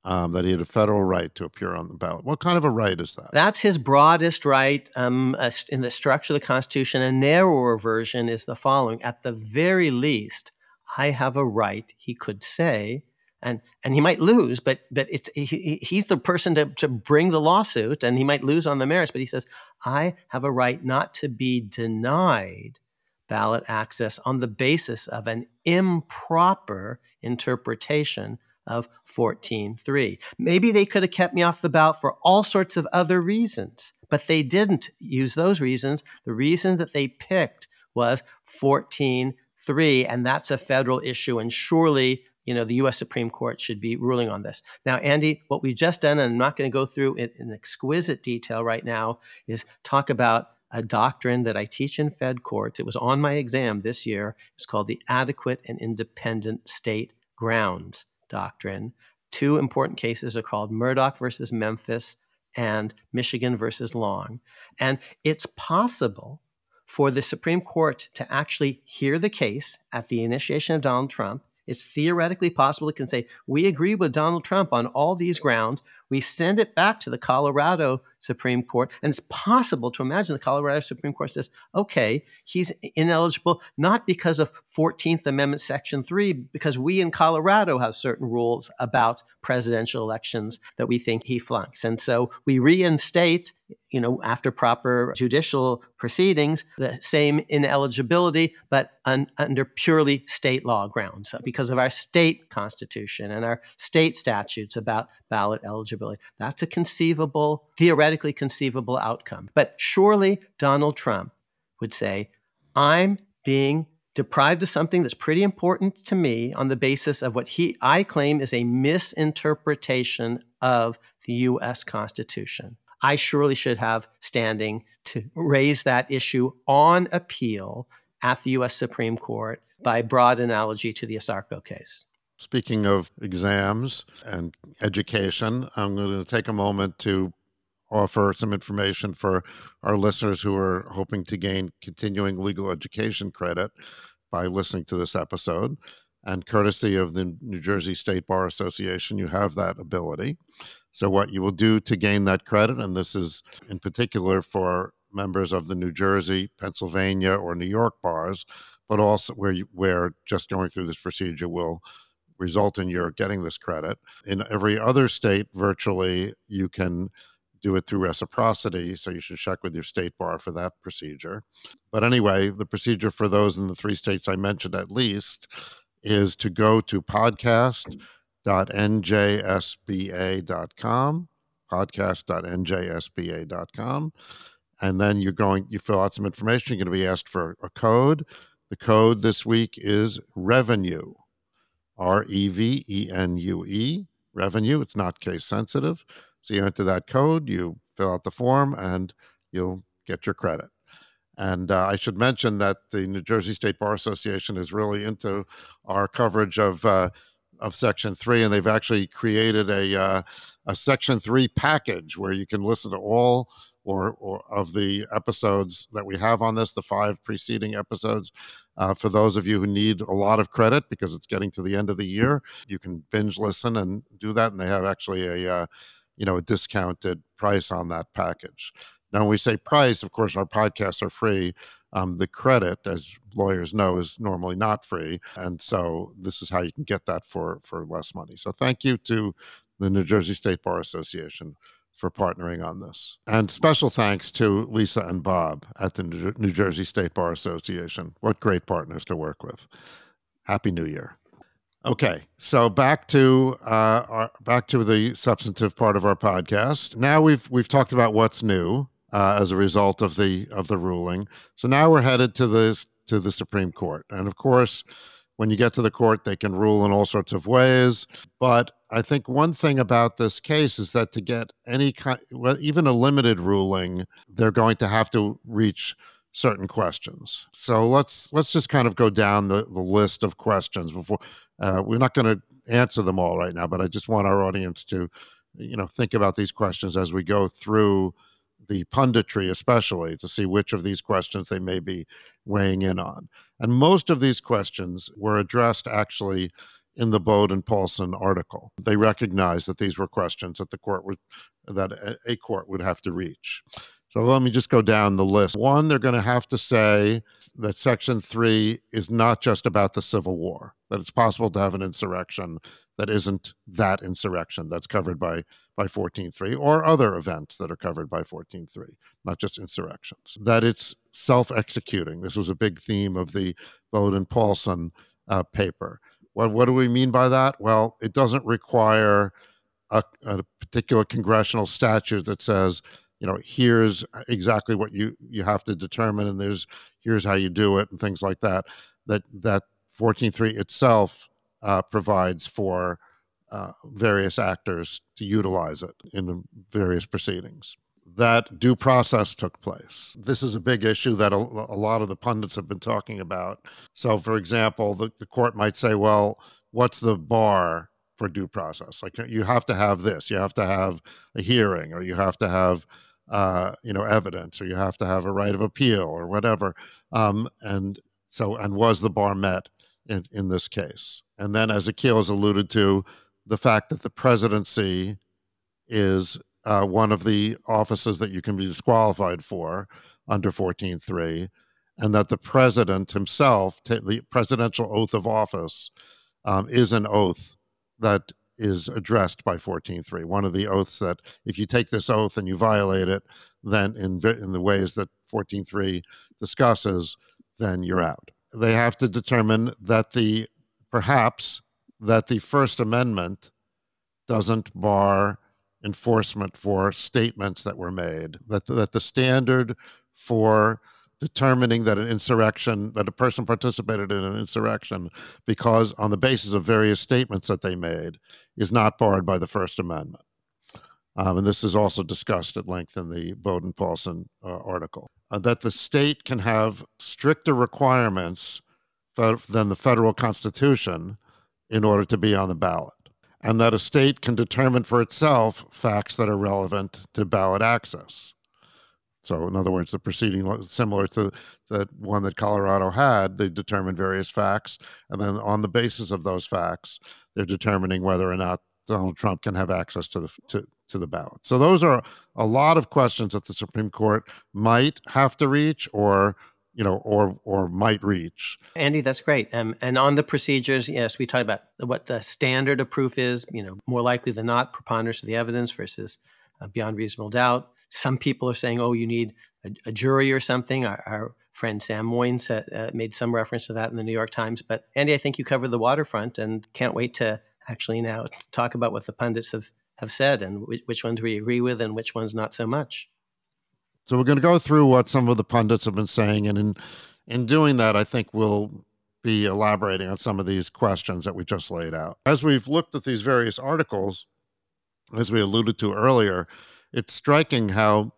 Um, that he had a federal right to appear on the ballot. What kind of a right is that? That's his broadest right um, in the structure of the Constitution. A narrower version is the following At the very least, I have a right, he could say, and and he might lose, but but it's he, he's the person to, to bring the lawsuit, and he might lose on the merits. But he says, I have a right not to be denied ballot access on the basis of an improper interpretation of 14.3. Maybe they could have kept me off the ballot for all sorts of other reasons, but they didn't use those reasons. The reason that they picked was 14.3, and that's a federal issue, and surely you know, the U.S. Supreme Court should be ruling on this. Now, Andy, what we've just done, and I'm not going to go through it in exquisite detail right now, is talk about a doctrine that I teach in Fed courts. It was on my exam this year. It's called the Adequate and Independent State Grounds Doctrine. Two important cases are called Murdock versus Memphis and Michigan versus Long. And it's possible for the Supreme Court to actually hear the case at the initiation of Donald Trump it's theoretically possible it can say, we agree with Donald Trump on all these grounds. We send it back to the Colorado Supreme Court. And it's possible to imagine the Colorado Supreme Court says, okay, he's ineligible not because of 14th Amendment, Section 3, because we in Colorado have certain rules about presidential elections that we think he flunks. And so we reinstate you know, after proper judicial proceedings, the same ineligibility, but un- under purely state law grounds uh, because of our state constitution and our state statutes about ballot eligibility. That's a conceivable, theoretically conceivable outcome. But surely Donald Trump would say, I'm being deprived of something that's pretty important to me on the basis of what he I claim is a misinterpretation of the US Constitution. I surely should have standing to raise that issue on appeal at the US Supreme Court by broad analogy to the Asarco case. Speaking of exams and education, I'm going to take a moment to offer some information for our listeners who are hoping to gain continuing legal education credit by listening to this episode. And courtesy of the New Jersey State Bar Association, you have that ability. So, what you will do to gain that credit, and this is in particular for members of the New Jersey, Pennsylvania, or New York bars, but also where you, where just going through this procedure will result in your getting this credit. In every other state, virtually, you can do it through reciprocity. So you should check with your state bar for that procedure. But anyway, the procedure for those in the three states I mentioned at least is to go to podcast.njsba.com, podcast.njsba.com. And then you're going, you fill out some information. You're going to be asked for a code. The code this week is revenue, R E V E N U E, revenue. It's not case sensitive. So you enter that code, you fill out the form, and you'll get your credit. And uh, I should mention that the New Jersey State Bar Association is really into our coverage of uh, of Section Three, and they've actually created a uh, a Section Three package where you can listen to all or, or of the episodes that we have on this, the five preceding episodes. Uh, for those of you who need a lot of credit because it's getting to the end of the year, you can binge listen and do that. And they have actually a uh, you know a discounted price on that package. Now, when we say price, of course, our podcasts are free. Um, the credit, as lawyers know, is normally not free, and so this is how you can get that for for less money. So, thank you to the New Jersey State Bar Association for partnering on this, and special thanks to Lisa and Bob at the New Jersey State Bar Association. What great partners to work with! Happy New Year. Okay, so back to uh, our, back to the substantive part of our podcast. Now we've we've talked about what's new uh, as a result of the of the ruling. So now we're headed to the to the Supreme Court, and of course, when you get to the court, they can rule in all sorts of ways. But I think one thing about this case is that to get any kind, well, even a limited ruling, they're going to have to reach certain questions. So let's let's just kind of go down the, the list of questions before uh, we're not going to answer them all right now, but I just want our audience to you know think about these questions as we go through the punditry especially to see which of these questions they may be weighing in on. And most of these questions were addressed actually in the Baude and Paulsen article. They recognized that these were questions that the court would that a court would have to reach. So let me just go down the list. One, they're going to have to say that Section 3 is not just about the Civil War, that it's possible to have an insurrection that isn't that insurrection that's covered by, by 14.3 or other events that are covered by 14.3, not just insurrections. That it's self executing. This was a big theme of the Baude and Paulsen uh, paper. What, what do we mean by that? Well, it doesn't require a, a particular congressional statute that says you know here's exactly what you you have to determine and there's here's how you do it and things like that that that 14.3 itself uh, provides for uh, various actors to utilize it in various proceedings that due process took place. This is a big issue that a, a lot of the pundits have been talking about. So, for example, the, the court might say, well, what's the bar for due process? Like, you have to have this, you have to have a hearing, or you have to have uh, you know evidence or you have to have a right of appeal or whatever um, and so and was the bar met in, in this case? And then as Akhil has alluded to the fact that the presidency is uh, one of the offices that you can be disqualified for under 14.3 and that the president himself t- the presidential oath of office um, is an oath that is addressed by 14.3. One of the oaths that if you take this oath and you violate it, then in, in the ways that 14.3 discusses, then you're out. They have to determine that the, perhaps, that the First Amendment doesn't bar enforcement for statements that were made, that, that the standard for determining that an insurrection, that a person participated in an insurrection because on the basis of various statements that they made is not barred by the First Amendment. Um, and this is also discussed at length in the Baude Paulsen uh, article. Uh, that the state can have stricter requirements than the federal constitution in order to be on the ballot. And that a state can determine for itself facts that are relevant to ballot access. So, in other words, the proceeding similar to the one that Colorado had, they determined various facts, and then on the basis of those facts, they're determining whether or not Donald Trump can have access to the to, to the ballot. So those are a lot of questions that the Supreme Court might have to reach, or you know, or or might reach. Andy, that's great. Um, and on the procedures, yes, we talked about what the standard of proof is. You know, more likely than not, preponderance of the evidence versus uh, beyond reasonable doubt. Some people are saying, oh, you need a, a jury or something. Our, our friend Sam Moyn said, uh, made some reference to that in the New York Times. But Andy, I think you covered the waterfront and can't wait to actually now talk about what the pundits have, have said and which ones we agree with and which ones not so much. So we're going to go through what some of the pundits have been saying. And in, in doing that, I think we'll be elaborating on some of these questions that we just laid out. As we've looked at these various articles, as we alluded to earlier, it's striking how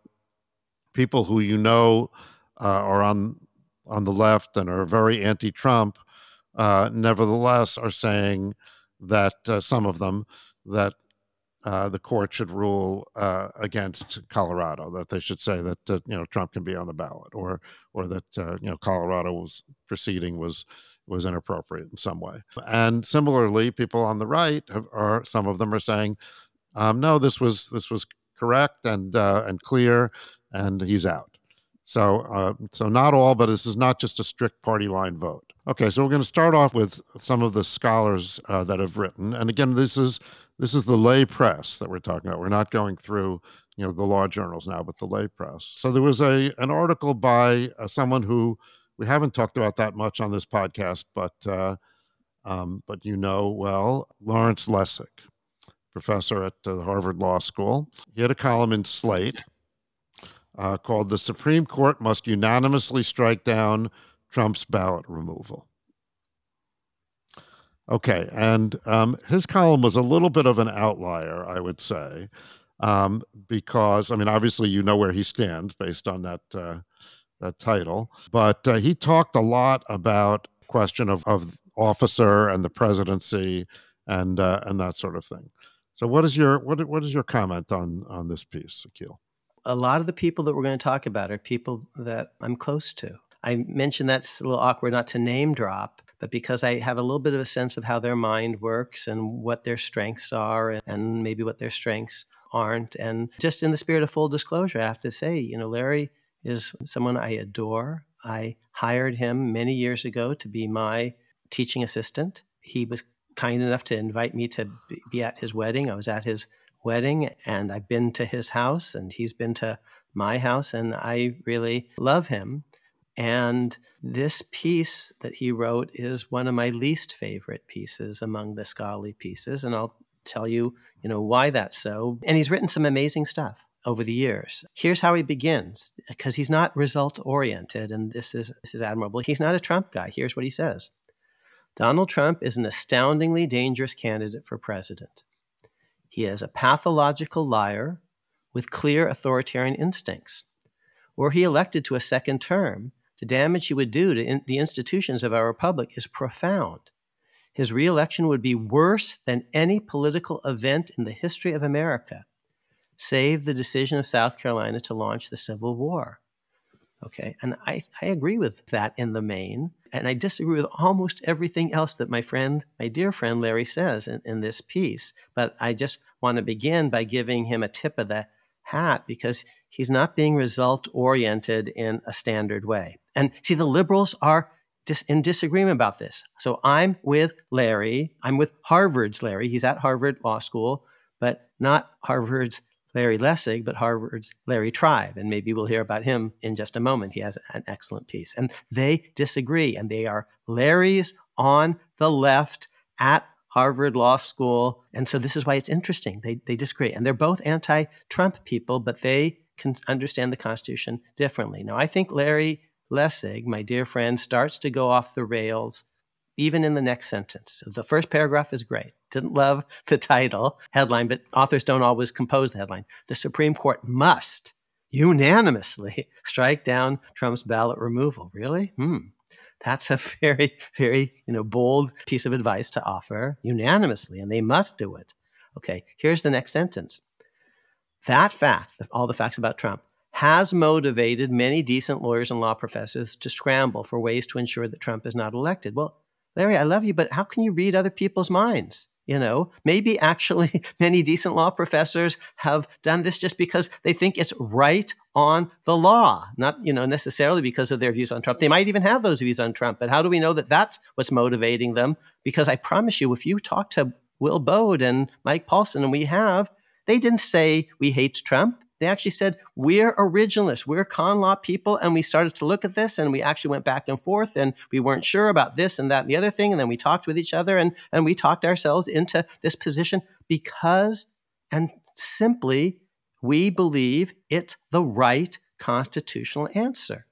people who you know uh, are on on the left and are very anti-Trump, uh, nevertheless are saying that uh, some of them that uh, the court should rule uh, against Colorado. That they should say that you know Trump can be on the ballot, or or that uh, you know Colorado's proceeding was was inappropriate in some way. And similarly, people on the right have, are some of them are saying, um, no, this was this was correct and uh, and clear, and he's out. So, uh, so not all, but this is not just a strict party line vote. Okay, so we're going to start off with some of the scholars uh, that have written, and again, this is this is the lay press that we're talking about. We're not going through you know the law journals now, but the lay press. So there was a an article by uh, someone who we haven't talked about that much on this podcast, but uh, um, but you know well, Lawrence Lessig professor at the Harvard Law School. He had a column in Slate uh, called The Supreme Court Must Unanimously Strike Down Trump's Ballot Removal. Okay, and um, his column was a little bit of an outlier, I would say, um, because I mean, obviously, you know where he stands based on that uh, that title, but uh, he talked a lot about question of, of officer and the presidency and uh, and that sort of thing. So, what is your what what is your comment on on this piece, Akhil? A lot of the people that we're going to talk about are people that I'm close to. I mentioned that's a little awkward not to name drop, but because I have a little bit of a sense of how their mind works and what their strengths are and maybe what their strengths aren't. And just in the spirit of full disclosure, I have to say, you know, Larry is someone I adore. I hired him many years ago to be my teaching assistant. He was kind enough to invite me to be at his wedding. I was at his wedding and I've been to his house and he's been to my house and I really love him. And this piece that he wrote is one of my least favorite pieces among the scholarly pieces. And I'll tell you, you know, why that's so. And he's written some amazing stuff over the years. Here's how he begins, because he's not result oriented, and this is this is admirable. He's not a Trump guy. Here's what he says. Donald Trump is an astoundingly dangerous candidate for president. He is a pathological liar with clear authoritarian instincts. Were he elected to a second term, the damage he would do to in the institutions of our republic is profound. His reelection would be worse than any political event in the history of America, save the decision of South Carolina to launch the Civil War. Okay, and I, I agree with that in the main. And I disagree with almost everything else that my friend, my dear friend Larry says in, in this piece. But I just want to begin by giving him a tip of the hat because he's not being result oriented in a standard way. And see, the liberals are dis- in disagreement about this. So I'm with Larry. I'm with Harvard's Larry. He's at Harvard Law School, but not Harvard's Larry Lessig, but Harvard's Larry Tribe. And maybe we'll hear about him in just a moment. He has an excellent piece. And they disagree, and they are Larry's on the left at Harvard Law School. And so this is why it's interesting. They, they disagree. And they're both anti Trump people, but they can understand the Constitution differently. Now, I think Larry Lessig, my dear friend, starts to go off the rails even in the next sentence. The first paragraph is great. Didn't love the title headline, but authors don't always compose the headline. The Supreme Court must unanimously strike down Trump's ballot removal. Really? Hmm. That's a very, very, you know, bold piece of advice to offer unanimously, and they must do it. Okay, here's the next sentence. That fact, all the facts about Trump, has motivated many decent lawyers and law professors to scramble for ways to ensure that Trump is not elected. Well, Larry, I love you, but how can you read other people's minds? You know, maybe actually many decent law professors have done this just because they think it's right on the law, not, you know, necessarily because of their views on Trump. They might even have those views on Trump, but how do we know that that's what's motivating them? Because I promise you, if you talk to Will Baude and Mike Paulsen, and we have, they didn't say we hate Trump. They actually said, We're originalists, we're con law people. And we started to look at this and we actually went back and forth and we weren't sure about this and that and the other thing. And then we talked with each other and, and we talked ourselves into this position because, and simply, we believe it's the right constitutional answer.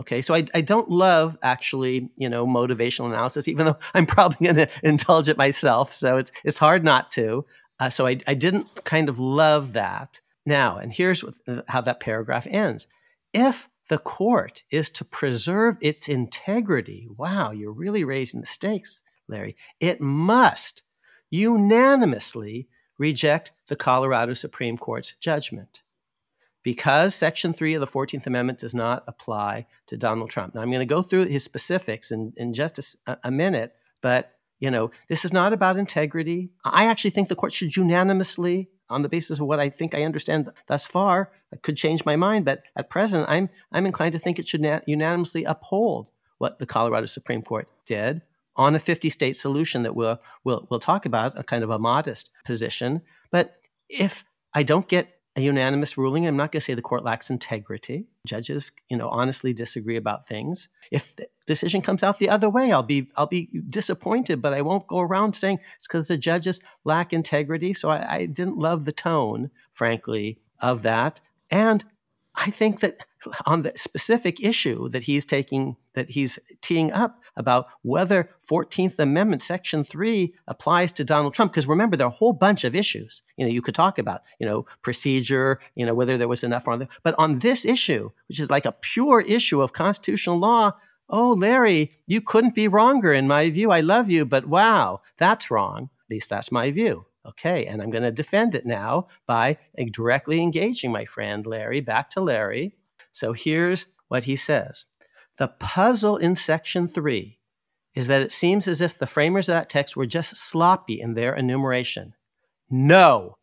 Okay, so I, I don't love actually, you know, motivational analysis, even though I'm probably going to indulge it myself. So it's it's hard not to. Uh, so I, I didn't kind of love that. Now, and here's what, uh, how that paragraph ends. If the court is to preserve its integrity, wow, you're really raising the stakes, Larry, it must unanimously reject the Colorado Supreme Court's judgment because Section 3 of the 14th Amendment does not apply to Donald Trump. Now, I'm going to go through his specifics in, in just a, a minute, but you know, this is not about integrity. I actually think the court should unanimously on the basis of what I think I understand thus far, I could change my mind. But at present, I'm I'm inclined to think it should na- unanimously uphold what the Colorado Supreme Court did on a 50-state solution that we'll we'll we'll talk about, a kind of a modest position. But if I don't get a unanimous ruling. I'm not going to say the court lacks integrity. Judges, you know, honestly disagree about things. If the decision comes out the other way, I'll be I'll be disappointed, but I won't go around saying it's because the judges lack integrity. So I, I didn't love the tone, frankly, of that. And I think that on the specific issue that he's taking, that he's teeing up about whether 14th Amendment Section 3 applies to Donald Trump, because remember, there are a whole bunch of issues, you know, you could talk about, you know, procedure, you know, whether there was enough on there. But on this issue, which is like a pure issue of constitutional law, oh, Larry, you couldn't be wronger in my view. I love you, but wow, that's wrong. At least that's my view. Okay, and I'm going to defend it now by directly engaging my friend Larry, back to Larry. So here's what he says The puzzle in section three is that it seems as if the framers of that text were just sloppy in their enumeration. No,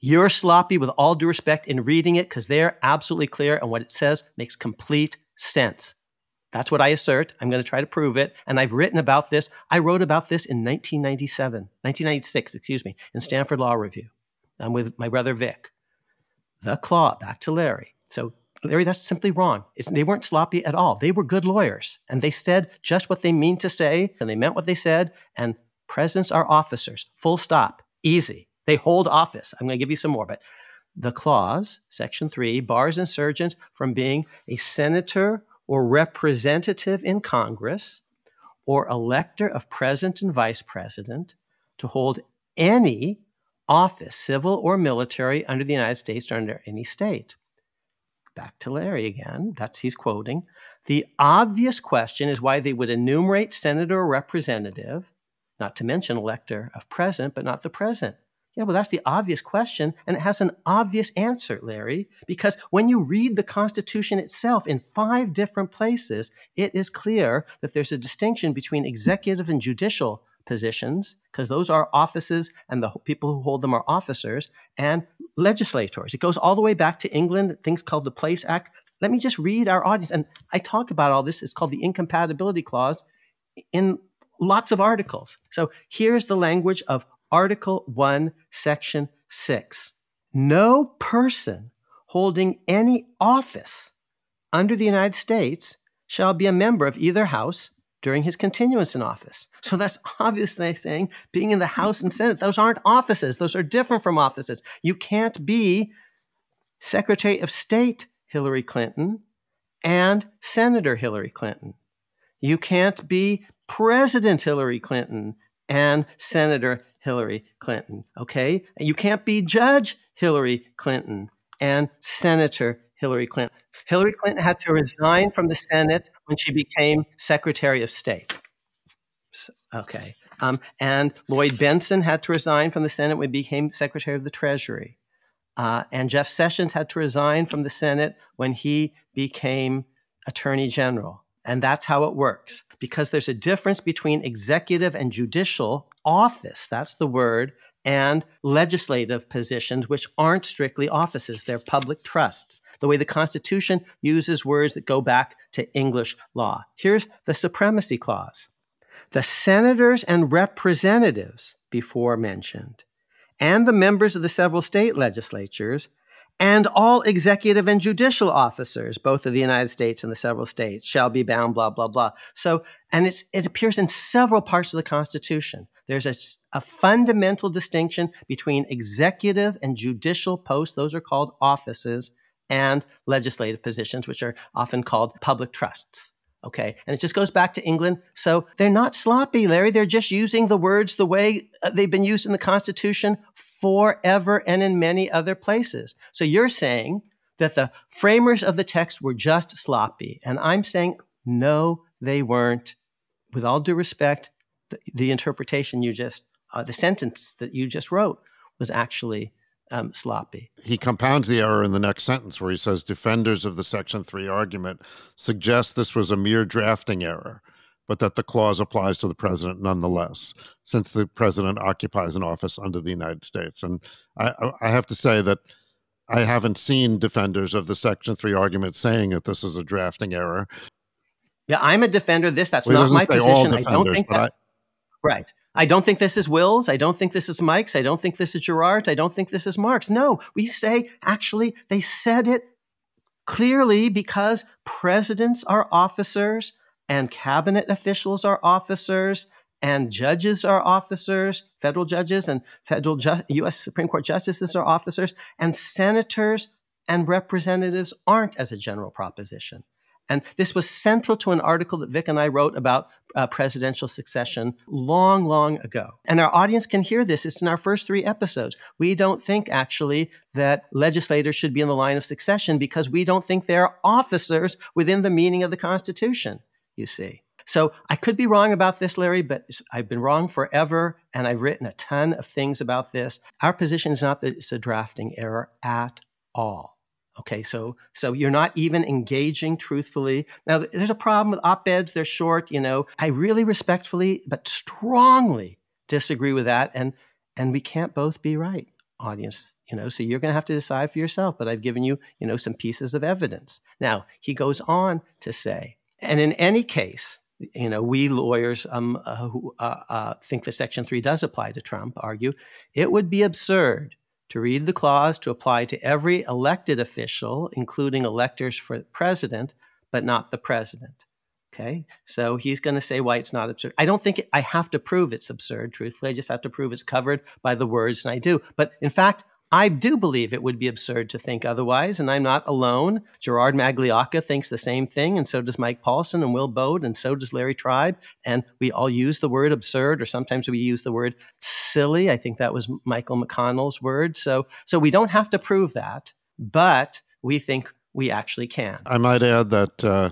you're sloppy with all due respect in reading it because they're absolutely clear and what it says makes complete sense. That's what I assert. I'm going to try to prove it. And I've written about this. I wrote about this in 1997, 1996, excuse me, in Stanford Law Review. I'm with my brother Vic. The claw, back to Larry. So, Larry, that's simply wrong. It's, they weren't sloppy at all. They were good lawyers. And they said just what they mean to say, and they meant what they said. And presidents are officers, full stop, easy. They hold office. I'm going to give you some more, but the clause, section three, bars insurgents from being a senator or representative in Congress or elector of president and vice president to hold any office, civil or military, under the United States or under any state. Back to Larry again. That's he's quoting. The obvious question is why they would enumerate senator or representative, not to mention elector of president, but not the president. Yeah, well, that's the obvious question, and it has an obvious answer, Larry, because when you read the Constitution itself in five different places, it is clear that there's a distinction between executive and judicial positions, because those are offices and the people who hold them are officers, and legislators. It goes all the way back to England, things called the Place Act. Let me just read our audience, and I talk about all this. It's called the Incompatibility Clause in lots of articles. So here's the language of Article 1, Section 6. No person holding any office under the United States shall be a member of either house during his continuance in office. So that's obviously saying being in the House and Senate, those aren't offices. Those are different from offices. You can't be Secretary of State Hillary Clinton and Senator Hillary Clinton. You can't be President Hillary Clinton and Senator Hillary Clinton. Okay? You can't be Judge Hillary Clinton and Senator Hillary Clinton. Hillary Clinton had to resign from the Senate when she became Secretary of State. Okay. Um, and Lloyd Bentsen had to resign from the Senate when he became Secretary of the Treasury. Uh, and Jeff Sessions had to resign from the Senate when he became Attorney General. And that's how it works because there's a difference between executive and judicial office. That's the word. And legislative positions, which aren't strictly offices, they're public trusts. The way the Constitution uses words that go back to English law. Here's the Supremacy Clause the senators and representatives before mentioned, and the members of the several state legislatures, and all executive and judicial officers, both of the United States and the several states, shall be bound, blah, blah, blah. So, and it appears in several parts of the Constitution. There's a, a fundamental distinction between executive and judicial posts, those are called offices, and legislative positions, which are often called public trusts. Okay. And it just goes back to England. So they're not sloppy, Larry. They're just using the words the way uh, they've been used in the Constitution forever and in many other places. So you're saying that the framers of the text were just sloppy. And I'm saying, no, they weren't. With all due respect, the, the interpretation you just, uh, the sentence that you just wrote was actually um, sloppy. He compounds the error in the next sentence where he says defenders of the Section 3 argument suggest this was a mere drafting error, but that the clause applies to the president nonetheless, since the president occupies an office under the United States. And I, I have to say that I haven't seen defenders of the Section 3 argument saying that this is a drafting error. Yeah, I'm a defender of this. That's well, not my position. I don't think that. I, right. I don't think this is Will's. I don't think this is Mike's. I don't think this is Gerard's. I don't think this is Mark's. No, we say actually they said it clearly because presidents are officers and cabinet officials are officers and judges are officers, federal judges and federal ju- U.S. Supreme Court justices are officers, and senators and representatives aren't as a general proposition. And this was central to an article that Vic and I wrote about uh, presidential succession long, long ago. And our audience can hear this. It's in our first three episodes. We don't think actually that legislators should be in the line of succession because we don't think they're officers within the meaning of the Constitution, you see. So I could be wrong about this, Larry, but I've been wrong forever, and I've written a ton of things about this. Our position is not that it's a drafting error at all. Okay, so so you're not even engaging truthfully. Now there's a problem with op-eds, they're short, you know. I really respectfully but strongly disagree with that and and we can't both be right, audience, you know. So you're going to have to decide for yourself, but I've given you, you know, some pieces of evidence. Now, he goes on to say, and in any case, you know, we lawyers um, uh, who uh, uh, think that Section 3 does apply to Trump argue it would be absurd to read the clause to apply to every elected official, including electors for president, but not the president. Okay, so he's going to say why it's not absurd. I don't think it, I have to prove it's absurd, truthfully. I just have to prove it's covered by the words, and I do. But in fact, I do believe it would be absurd to think otherwise, and I'm not alone. Gerard Magliocca thinks the same thing, and so does Mike Paulsen and Will Baude, and so does Larry Tribe. And we all use the word absurd, or sometimes we use the word silly. I think that was Michael McConnell's word. So, so we don't have to prove that, but we think we actually can. I might add that uh,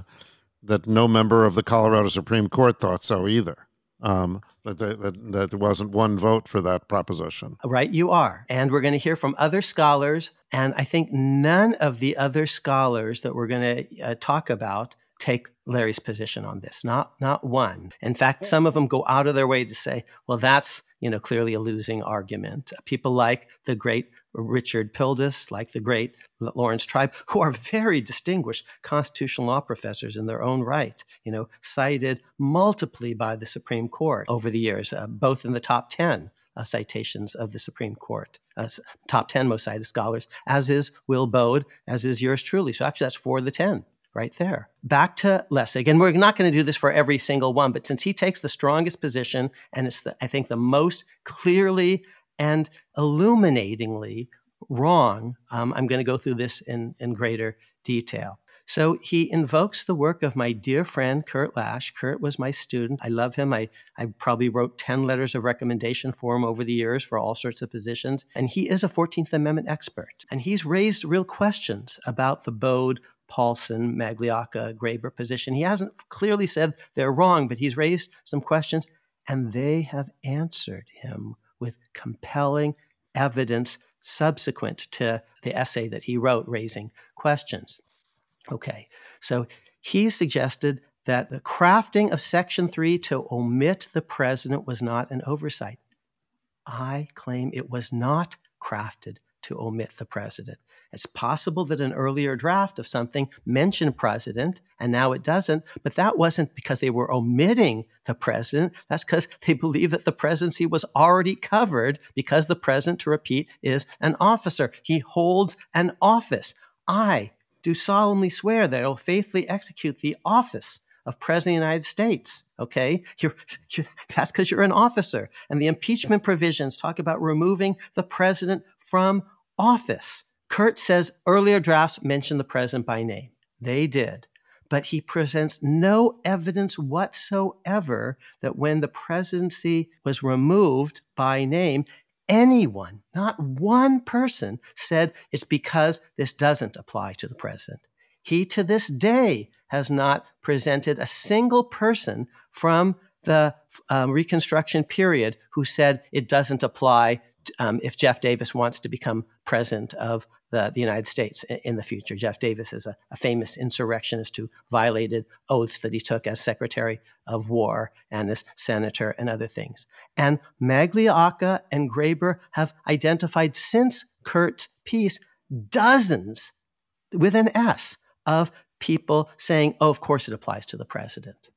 that no member of the Colorado Supreme Court thought so either. Um, that, that, that there wasn't one vote for that proposition. Right, you are. And we're going to hear from other scholars. And I think none of the other scholars that we're going to uh, talk about take Larry's position on this. Not not one. In fact, some of them go out of their way to say, well, that's you know clearly a losing argument. People like the great Richard Pildes, like the great Laurence Tribe, who are very distinguished constitutional law professors in their own right, you know, cited multiply by the Supreme Court over the years, uh, both in the top 10 uh, citations of the Supreme Court, uh, top 10 most cited scholars, as is Will Baude, as is yours truly. So actually, that's four of the 10 right there. Back to Lessig, and we're not going to do this for every single one, but since he takes the strongest position, and it's the, I think the most clearly and illuminatingly wrong. Um, I'm going to go through this in, in greater detail. So he invokes the work of my dear friend Kurt Lash. Kurt was my student. I love him. I, I probably wrote 10 letters of recommendation for him over the years for all sorts of positions. And he is a 14th Amendment expert. And he's raised real questions about the Baude Paulsen, Magliocca, Graber position. He hasn't clearly said they're wrong, but he's raised some questions, and they have answered him with compelling evidence subsequent to the essay that he wrote raising questions. Okay, so he suggested that the crafting of Section 3 to omit the president was not an oversight. I claim it was not crafted to omit the president. It's possible that an earlier draft of something mentioned president and now it doesn't, but that wasn't because they were omitting the president. That's because they believe that the presidency was already covered because the president, to repeat, is an officer. He holds an office. I do solemnly swear that I will faithfully execute the office of President of the United States. Okay, you're, you're, that's because you're an officer. And the impeachment provisions talk about removing the president from office. Kurt says earlier drafts mentioned the president by name. They did. But he presents no evidence whatsoever that when the presidency was removed by name, anyone, not one person, said it's because this doesn't apply to the president. He to this day has not presented a single person from the um, Reconstruction period who said it doesn't apply um, if Jeff Davis wants to become president of the, the United States in the future. Jeff Davis is a, a, famous insurrectionist who violated oaths that he took as Secretary of War and as senator and other things. And Magliocca and Graber have identified since Kurt's piece dozens with an S of people saying, oh, of course it applies to the president.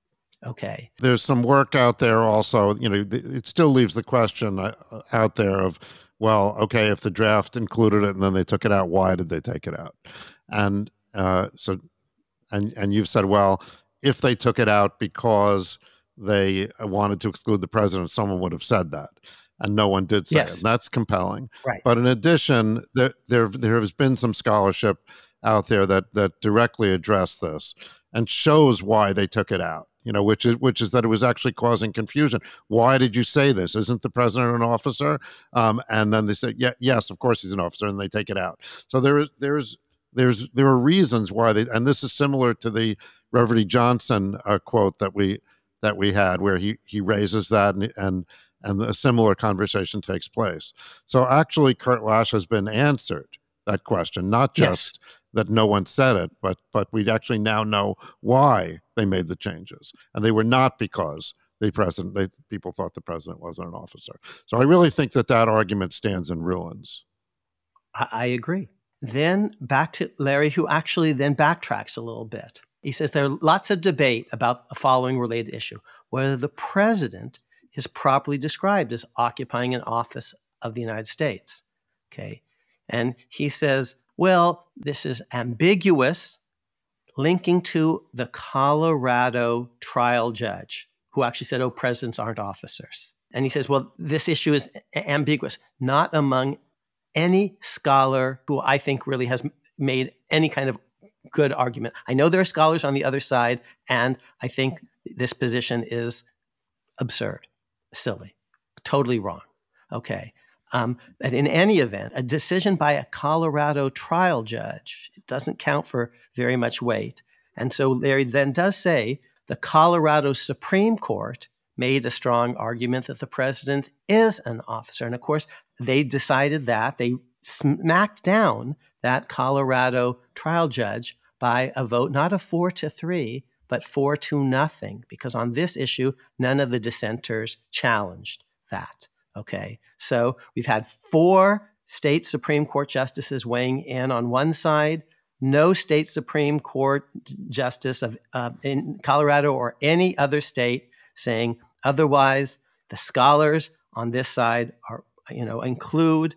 Okay. There's some work out there also, you know, it still leaves the question uh, out there of well, okay, if the draft included it and then they took it out, why did they take it out? And uh, so, and and you've said, well, if they took it out because they wanted to exclude the president, someone would have said that, and no one did say yes. it. And that's compelling. Right. But in addition, there there there has been some scholarship out there that that directly address this and shows why they took it out you know, which is which is that it was actually causing confusion. Why did you say this? Isn't the president an officer? Um, and then they said, yeah, yes, of course he's an officer, and they take it out. So there is there's there's there are reasons why they, and this is similar to the Reverdy Johnson uh, quote that we that we had, where he he raises that and and and a similar conversation takes place. So actually, Kurt Lash has been answered that question, not just yes that no one said it, but but we actually now know why they made the changes, and they were not because the president, they, people thought the president wasn't an officer. So I really think that that argument stands in ruins. I agree. Then back to Larry, who actually then backtracks a little bit. He says there are lots of debate about the following related issue whether the president is properly described as occupying an office of the United States. Okay. And he says well, this is ambiguous, linking to the Colorado trial judge who actually said, oh, presidents aren't officers. And he says, well, this issue is ambiguous, not among any scholar who I think really has made any kind of good argument. I know there are scholars on the other side, and I think this position is absurd, silly, totally wrong. Okay. Um, but in any event, a decision by a Colorado trial judge it doesn't count for very much weight. And so Larry then does say the Colorado Supreme Court made a strong argument that the president is an officer. And of course, they decided that. They smacked down that Colorado trial judge by a vote, not a four to three, but four to nothing, because on this issue, none of the dissenters challenged that. Okay. So we've had four state Supreme Court justices weighing in on one side, no state Supreme Court justice of, uh, in Colorado or any other state saying otherwise. The scholars on this side are, you know, include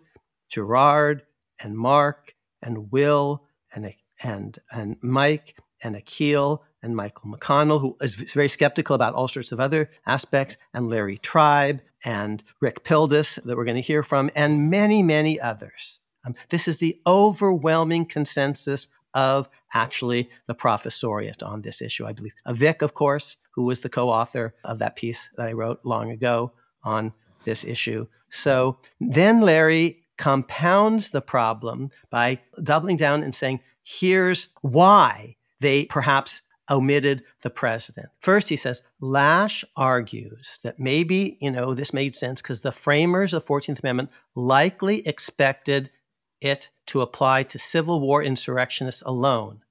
Gerard and Mark and Will and and and Mike and Akhil and Michael McConnell, who is very skeptical about all sorts of other aspects, and Larry Tribe and Rick Pildes, that we're going to hear from, and many, many others. Um, this is the overwhelming consensus of actually the professoriate on this issue, I believe. Vic, of course, who was the co author of that piece that I wrote long ago on this issue. So then Larry compounds the problem by doubling down and saying, here's why they perhaps omitted the president. First, he says, Lash argues that maybe, you know, this made sense because the framers of the 14th Amendment likely expected it to apply to Civil War insurrectionists alone.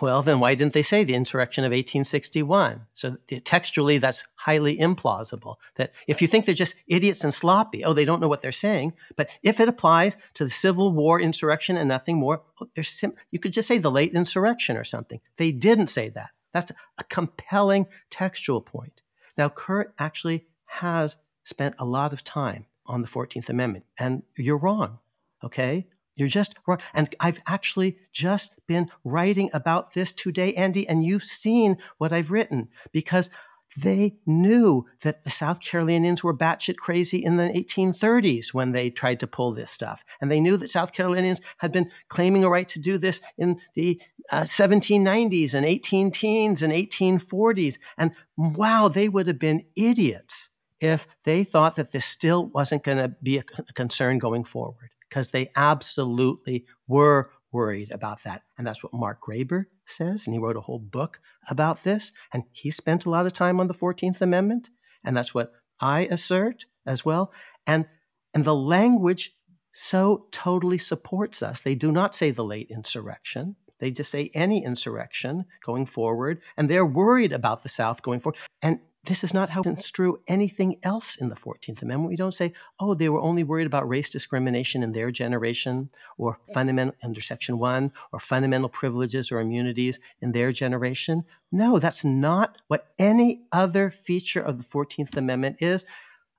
Well, then why didn't they say the insurrection of 1861? So textually, that's highly implausible. That if you think they're just idiots and sloppy, oh, they don't know what they're saying. But if it applies to the Civil War insurrection and nothing more, oh, sim- you could just say the late insurrection or something. They didn't say that. That's a compelling textual point. Now, Kurt actually has spent a lot of time on the 14th Amendment, and you're wrong. Okay? You're just wrong. And I've actually just been writing about this today, Andy, and you've seen what I've written because they knew that the South Carolinians were batshit crazy in the 1830s when they tried to pull this stuff. And they knew that South Carolinians had been claiming a right to do this in the uh, 1790s and 18 teens and 1840s. And wow, they would have been idiots if they thought that this still wasn't going to be a concern going forward because they absolutely were worried about that. And that's what Mark Graber says. And he wrote a whole book about this. And he spent a lot of time on the 14th Amendment. And that's what I assert as well. And, and the language so totally supports us. They do not say the late insurrection. They just say any insurrection going forward. And they're worried about the South going forward. And this is not how we construe anything else in the 14th Amendment. We don't say, oh, they were only worried about race discrimination in their generation, or fundamental under Section 1, or fundamental privileges or immunities in their generation. No, that's not what any other feature of the 14th Amendment is.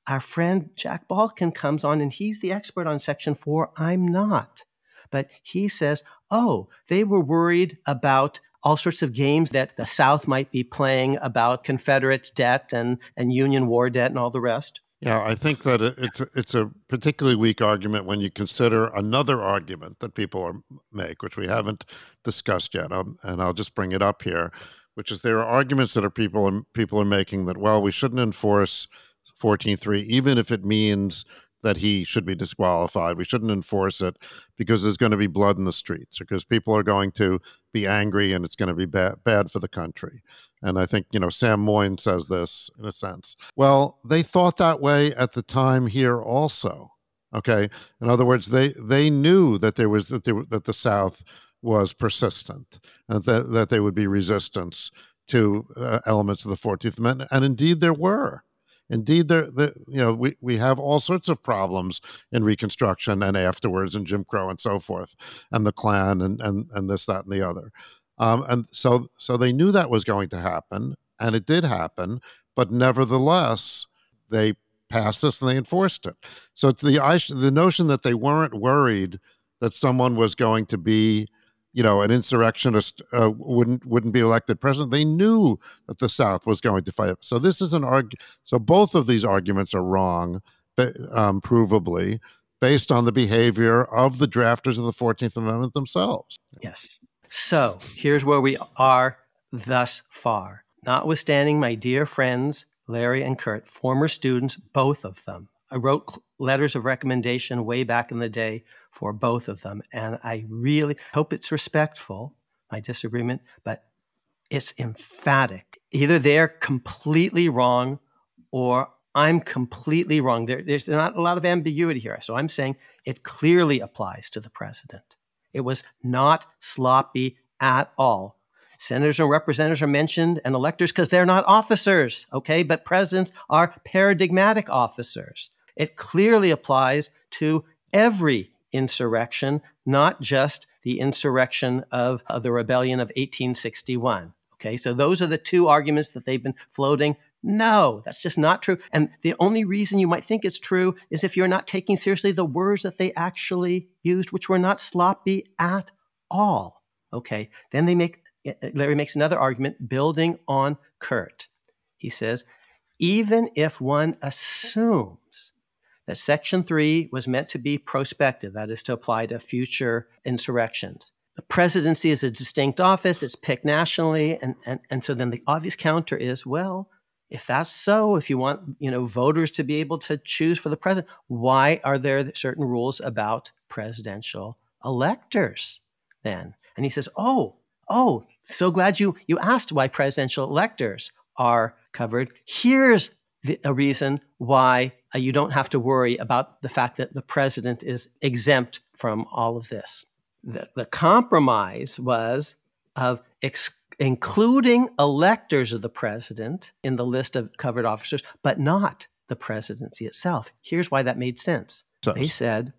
Our friend Jack Balkin comes on, and he's the expert on Section 4. I'm not. But he says, oh, they were worried about all sorts of games that the South might be playing about Confederate debt and, and Union war debt and all the rest? Yeah, I think that it's it's a particularly weak argument when you consider another argument that people are, make, which we haven't discussed yet, um, and I'll just bring it up here, which is there are arguments that are people people are making that well we shouldn't enforce 14.3 even if it means that he should be disqualified. We shouldn't enforce it because there's going to be blood in the streets, because people are going to be angry and it's going to be bad, bad for the country. And I think, you know, Sam Moyn says this in a sense. Well, they thought that way at the time here also. Okay. In other words, they they knew that there was that that the South was persistent and that, that there would be resistance to uh, elements of the 14th Amendment. And indeed there were. Indeed, there, the, you know, we, we have all sorts of problems in Reconstruction and afterwards, and Jim Crow and so forth, and the Klan and and and this, that, and the other. Um, and so so they knew that was going to happen, and it did happen. But nevertheless, they passed this and they enforced it. So it's the the notion that they weren't worried that someone was going to be you know, an insurrectionist uh, wouldn't wouldn't be elected president. They knew that the South was going to fight. So this is an arg. So both of these arguments are wrong, um, provably, based on the behavior of the drafters of the Fourteenth Amendment themselves. Yes. So here's where we are thus far. Notwithstanding my dear friends Larry and Kurt, former students, both of them, I wrote letters of recommendation way back in the day for both of them. And I really hope it's respectful, my disagreement, but it's emphatic. Either they're completely wrong or I'm completely wrong. There, there's not a lot of ambiguity here. So I'm saying it clearly applies to the president. It was not sloppy at all. Senators and representatives are mentioned and electors because they're not officers, okay? But presidents are paradigmatic officers. It clearly applies to every insurrection, not just the insurrection of uh, the rebellion of 1861. Okay, so those are the two arguments that they've been floating. No, that's just not true. And the only reason you might think it's true is if you're not taking seriously the words that they actually used, which were not sloppy at all. Okay, then they make, uh, Larry makes another argument building on Kurt. He says, even if one assumes that Section 3 was meant to be prospective, that is, to apply to future insurrections. the presidency is a distinct office, it's picked nationally. And, and, and so then the obvious counter is well, if that's so, if you want you know voters to be able to choose for the president, why are there certain rules about presidential electors then? And he says, oh, oh, so glad you you asked why presidential electors are covered. Here's the, a reason why uh, you don't have to worry about the fact that the president is exempt from all of this. The, the compromise was of ex- including electors of the president in the list of covered officers, but not the presidency itself. Here's why that made sense. sense. They said,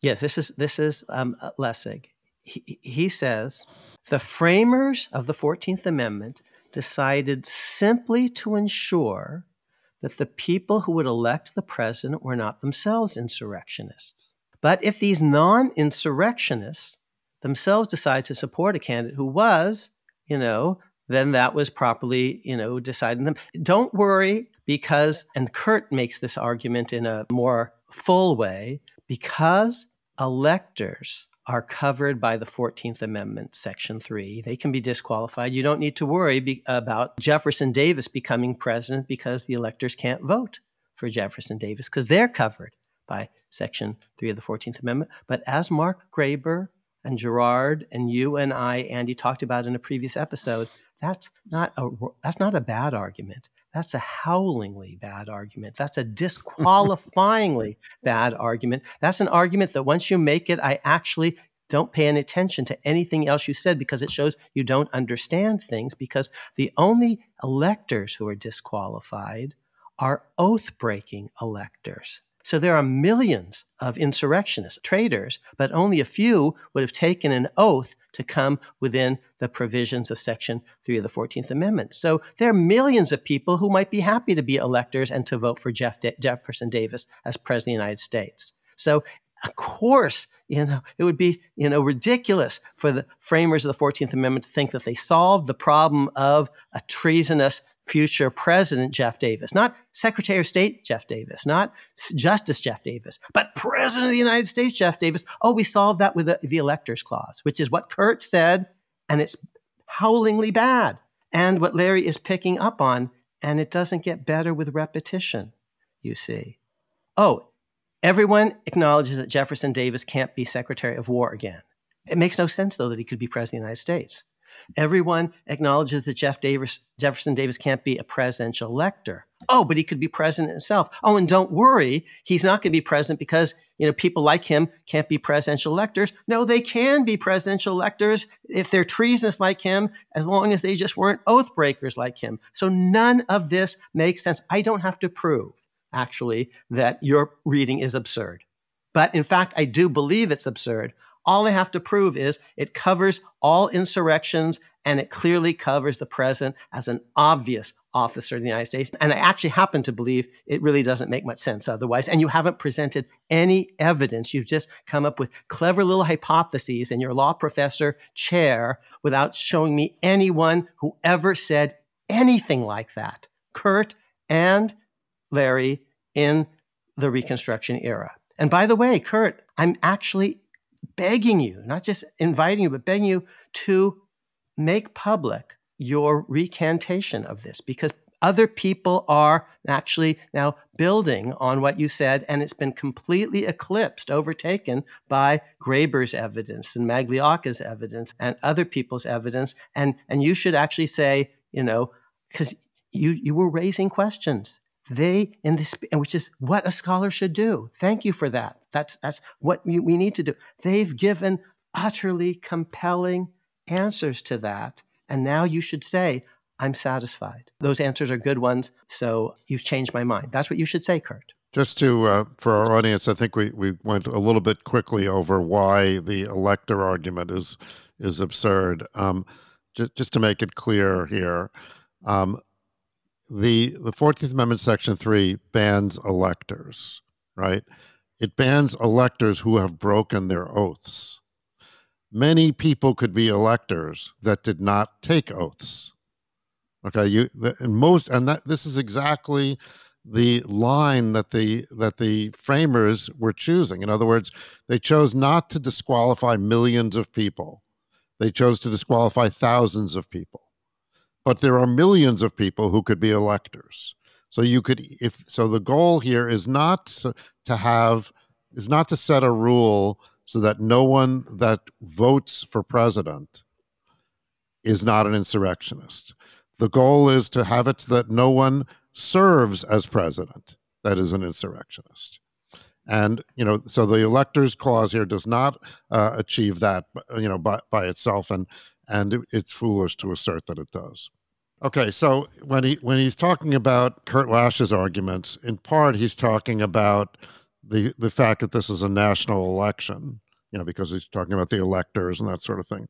yes, this is this is um, Lessig. He, he says the framers of the Fourteenth Amendment decided simply to ensure that the people who would elect the president were not themselves insurrectionists. But if these non insurrectionists themselves decide to support a candidate who was, you know, then that was properly, you know, decided them. Don't worry because, and Kurt makes this argument in a more full way, because electors are covered by the 14th Amendment, Section 3. They can be disqualified. You don't need to worry be- about Jefferson Davis becoming president because the electors can't vote for Jefferson Davis because they're covered by Section 3 of the 14th Amendment. But as Mark Graber and Gerard and you and I, Andy, talked about in a previous episode, that's not a, that's not a bad argument. That's a howlingly bad argument. That's a disqualifyingly bad argument. That's an argument that once you make it, I actually don't pay any attention to anything else you said because it shows you don't understand things. Because the only electors who are disqualified are oath breaking electors. So there are millions of insurrectionists, traitors, but only a few would have taken an oath to come within the provisions of Section 3 of the 14th Amendment. So there are millions of people who might be happy to be electors and to vote for Jeff Jefferson Davis as President of the United States. So of course, you know, it would be, you know, ridiculous for the framers of the 14th Amendment to think that they solved the problem of a treasonous future president Jeff Davis, not Secretary of State Jeff Davis, not Justice Jeff Davis, but President of the United States Jeff Davis. Oh, we solved that with the, the electors clause, which is what Kurt said, and it's howlingly bad. And what Larry is picking up on, and it doesn't get better with repetition, you see. Oh, everyone acknowledges that Jefferson Davis can't be Secretary of War again. It makes no sense, though, that he could be President of the United States. Everyone acknowledges that Jeff Davis, Jefferson Davis can't be a presidential elector. Oh, but he could be president himself. Oh, and don't worry, he's not going to be president because you know people like him can't be presidential electors. No, they can be presidential electors if they're treasonous like him, as long as they just weren't oath breakers like him. So none of this makes sense. I don't have to prove actually that your reading is absurd. But in fact, I do believe it's absurd all I have to prove is it covers all insurrections and it clearly covers the president as an obvious officer of the United States. And I actually happen to believe it really doesn't make much sense otherwise. And you haven't presented any evidence. You've just come up with clever little hypotheses in your law professor chair without showing me anyone who ever said anything like that. Kurt and Larry in the Reconstruction era. And by the way, Kurt, I'm actually begging you, not just inviting you, but begging you to make public your recantation of this because other people are actually now building on what you said, and it's been completely eclipsed, overtaken by Graber's evidence and Magliocca's evidence and other people's evidence. And, and you should actually say, you know, because you, you were raising questions they in this which is what a scholar should do. Thank you for that. That's that's what we, we need to do. They've given utterly compelling answers to that and now you should say i'm satisfied. Those answers are good ones so you've changed my mind. That's what you should say kurt. Just to uh, for our audience i think we, we went a little bit quickly over why the elector argument is is absurd. Um, just, just to make it clear here um, the the Fourteenth Amendment, Section Three, bans electors. Right, it bans electors who have broken their oaths. Many people could be electors that did not take oaths. Okay, you and most and that this is exactly the line that the that the framers were choosing. In other words, they chose not to disqualify millions of people they chose to disqualify thousands of people. But there are millions of people who could be electors. So you could, if so, the goal here is not to have, is not to set a rule so that no one that votes for president is not an insurrectionist. The goal is to have it so that no one serves as president that is an insurrectionist. And you know, so the electors clause here does not uh, achieve that, you know, by, by itself, and and it's foolish to assert that it does. Okay, so when he when he's talking about Kurt Lash's arguments, in part he's talking about the the fact that this is a national election, you know, because he's talking about the electors and that sort of thing,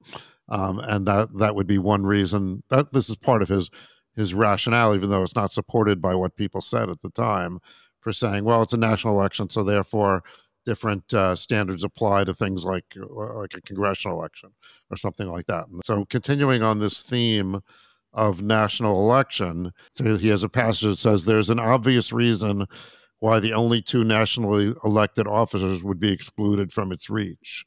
um, and that that would be one reason that this is part of his his rationale, even though it's not supported by what people said at the time, for saying, well, it's a national election, so therefore different uh, standards apply to things like uh, like a congressional election or something like that. And so, continuing on this theme of national election, so he has a passage that says there's an obvious reason why the only two nationally elected officers would be excluded from its reach.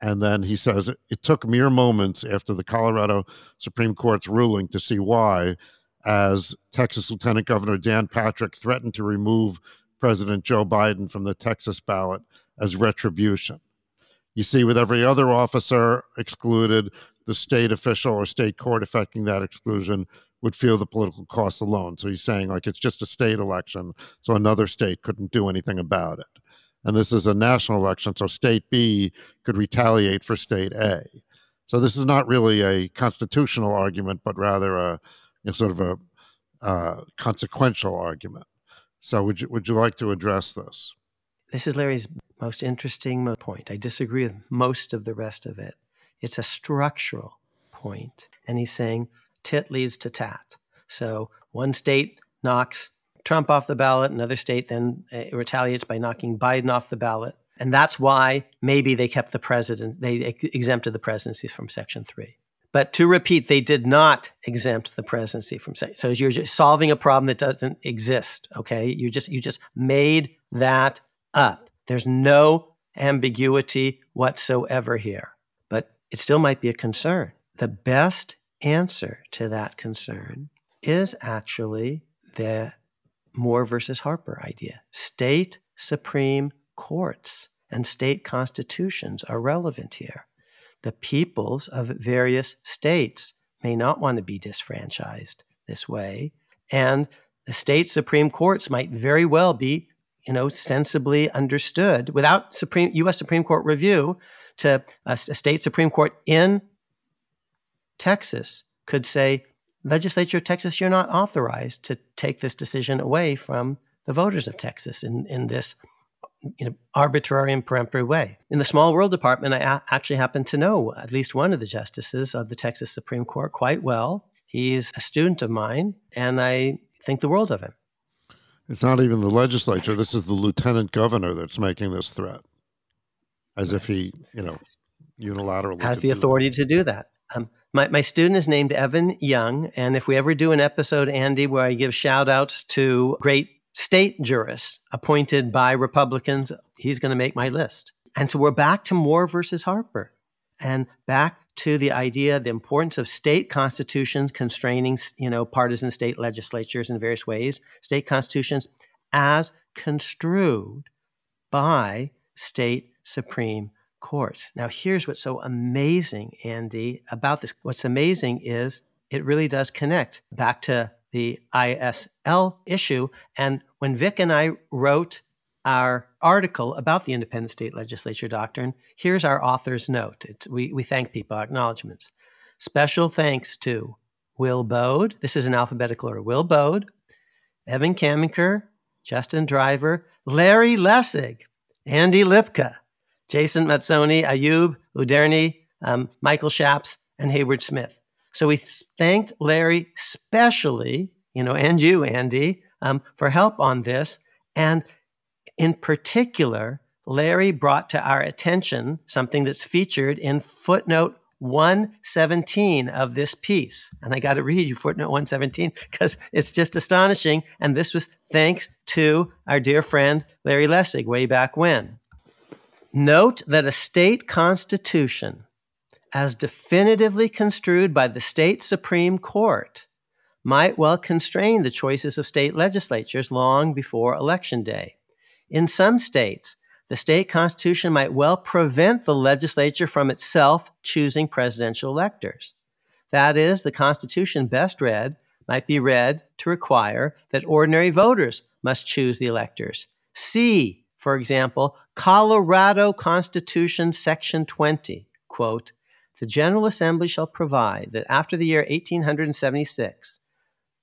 And then he says it took mere moments after the Colorado Supreme Court's ruling to see why, as Texas Lieutenant Governor Dan Patrick threatened to remove President Joe Biden from the Texas ballot as retribution. You see, with every other officer excluded, the state official or state court affecting that exclusion would feel the political cost alone. So he's saying, like, it's just a state election, so another state couldn't do anything about it and this is a national election, so state B could retaliate for state A. So this is not really a constitutional argument, but rather a you know, sort of a uh, consequential argument. So would you would you like to address this? This is Larry's most interesting point. I disagree with most of the rest of it. It's a structural point, and he's saying tit leads to tat. So one state knocks Trump off the ballot. Another state then uh, retaliates by knocking Biden off the ballot. And that's why maybe they kept the president, they exempted the presidency from Section 3. But to repeat, they did not exempt the presidency from Section. So you're just solving a problem that doesn't exist. Okay, you just you just made that up. There's no ambiguity whatsoever here. It still might be a concern. The best answer to that concern is actually the Moore versus Harper idea. State Supreme Courts and state constitutions are relevant here. The peoples of various states may not want to be disfranchised this way, and the state Supreme Courts might very well be, you know, sensibly understood without Supreme U.S. Supreme Court review to a, a state Supreme Court in Texas could say legislature of Texas, you're not authorized to take this decision away from the voters of Texas in, in this you know, arbitrary and peremptory way. In the Small World Department, I a- actually happen to know at least one of the justices of the Texas Supreme Court quite well. He's a student of mine, and I think the world of him. It's not even the legislature. This is the lieutenant governor that's making this threat, as if he, you know, unilaterally has the authority to do that. Um, my, my student is named Evan Young. And if we ever do an episode, Andy, where I give shout outs to great state jurists appointed by Republicans, he's going to make my list. And so we're back to Moore versus Harper and back to the idea, the importance of state constitutions constraining, you know, partisan state legislatures in various ways, state constitutions as construed by state supreme course. Now, here's what's so amazing, Andy, about this. What's amazing is it really does connect back to the ISL issue. And when Vic and I wrote our article about the independent state legislature doctrine, here's our author's note. It's, we, we thank people, acknowledgments. Special thanks to Will Baude. This is an alphabetical order. Will Baude, Evan Caminker, Justin Driver, Larry Lessig, Andy Lipka, Jason Mazzone, Ayub Uderni, um, Michael Shaps, and Hayward Smith. So we thanked Larry specially, you know, and you, Andy, um, for help on this. And in particular, Larry brought to our attention something that's featured in footnote 117 of this piece. And I got to read you footnote 117 because it's just astonishing. And this was thanks to our dear friend Larry Lessig way back when. Note that a state constitution as definitively construed by the state Supreme Court, might well constrain the choices of state legislatures long before Election Day. In some states, the state constitution might well prevent the legislature from itself choosing presidential electors. That is, the Constitution best read might be read to require that ordinary voters must choose the electors. See, for example, Colorado Constitution, Section 20, quote, the General Assembly shall provide that after the year 1876,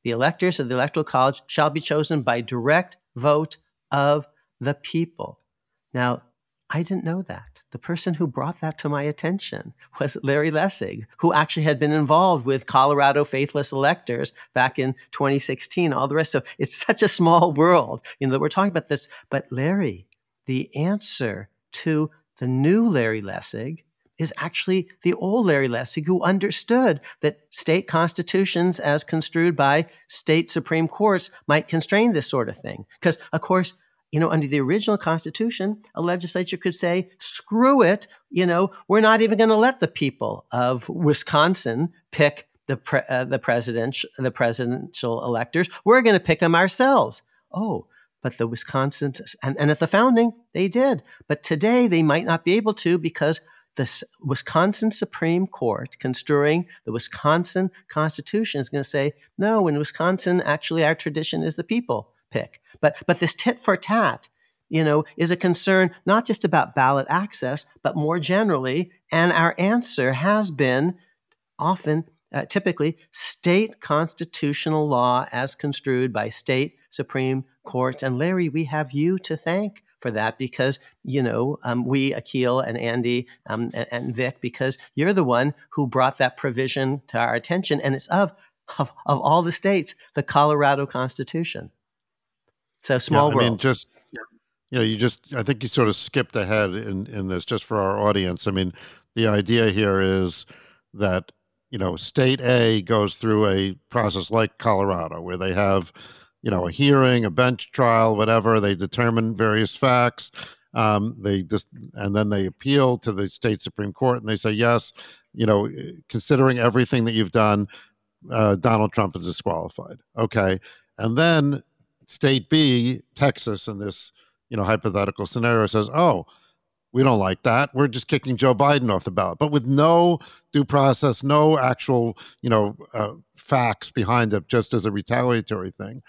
the electors of the Electoral College shall be chosen by direct vote of the people. Now, I didn't know that. The person who brought that to my attention was Larry Lessig, who actually had been involved with Colorado faithless electors back in 2016, all the rest. So it's such a small world, you know, that we're talking about this. But Larry, the answer to the new Larry Lessig is actually the old Larry Lessig who understood that state constitutions, as construed by state Supreme Courts, might constrain this sort of thing. Because, of course, you know, under the original Constitution, a legislature could say, screw it, you know, we're not even going to let the people of Wisconsin pick the, pre- uh, the, president, the presidential electors. We're going to pick them ourselves. Oh, but the Wisconsin, and, and at the founding, they did. But today, they might not be able to because the Wisconsin Supreme Court, construing the Wisconsin Constitution, is going to say, no, in Wisconsin, actually, our tradition is the people pick. But but this tit for tat, you know, is a concern not just about ballot access, but more generally. And our answer has been often, uh, typically, state constitutional law as construed by state supreme courts. And Larry, we have you to thank for that because you know um, we Akhil and Andy um, and, and, Vic because you're the one who brought that provision to our attention, and it's of of, of all the states the Colorado Constitution. So small yeah, I mean, just you know, you just I think you sort of skipped ahead in in this just for our audience. I mean, the idea here is that you know, state A goes through a process like Colorado where they have you know a hearing, a bench trial, whatever. They determine various facts. Um, they just and then they appeal to the state supreme court and they say yes. You know, considering everything that you've done, uh, Donald Trump is disqualified. Okay, and then state B, Texas, in this you know hypothetical scenario, says, "Oh, we don't like that. We're just kicking Joe Biden off the ballot," but with no due process, no actual you know uh, facts behind it, just as a retaliatory thing,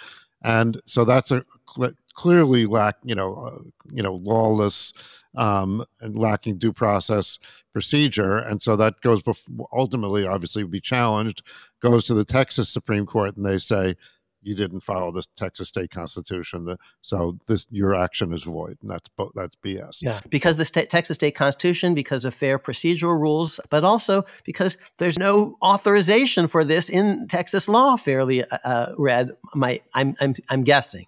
and so that's a cl- clearly lack you know uh, you know lawless um, and lacking due process procedure, and so that goes before, ultimately, obviously, be challenged, goes to the Texas Supreme Court, and they say you didn't follow the Texas state constitution. So this your action is void, and that's that's BS. Yeah, because the state, Texas state constitution, because of fair procedural rules, but also because there's no authorization for this in Texas law. Fairly uh, uh read, my I'm I'm I'm guessing.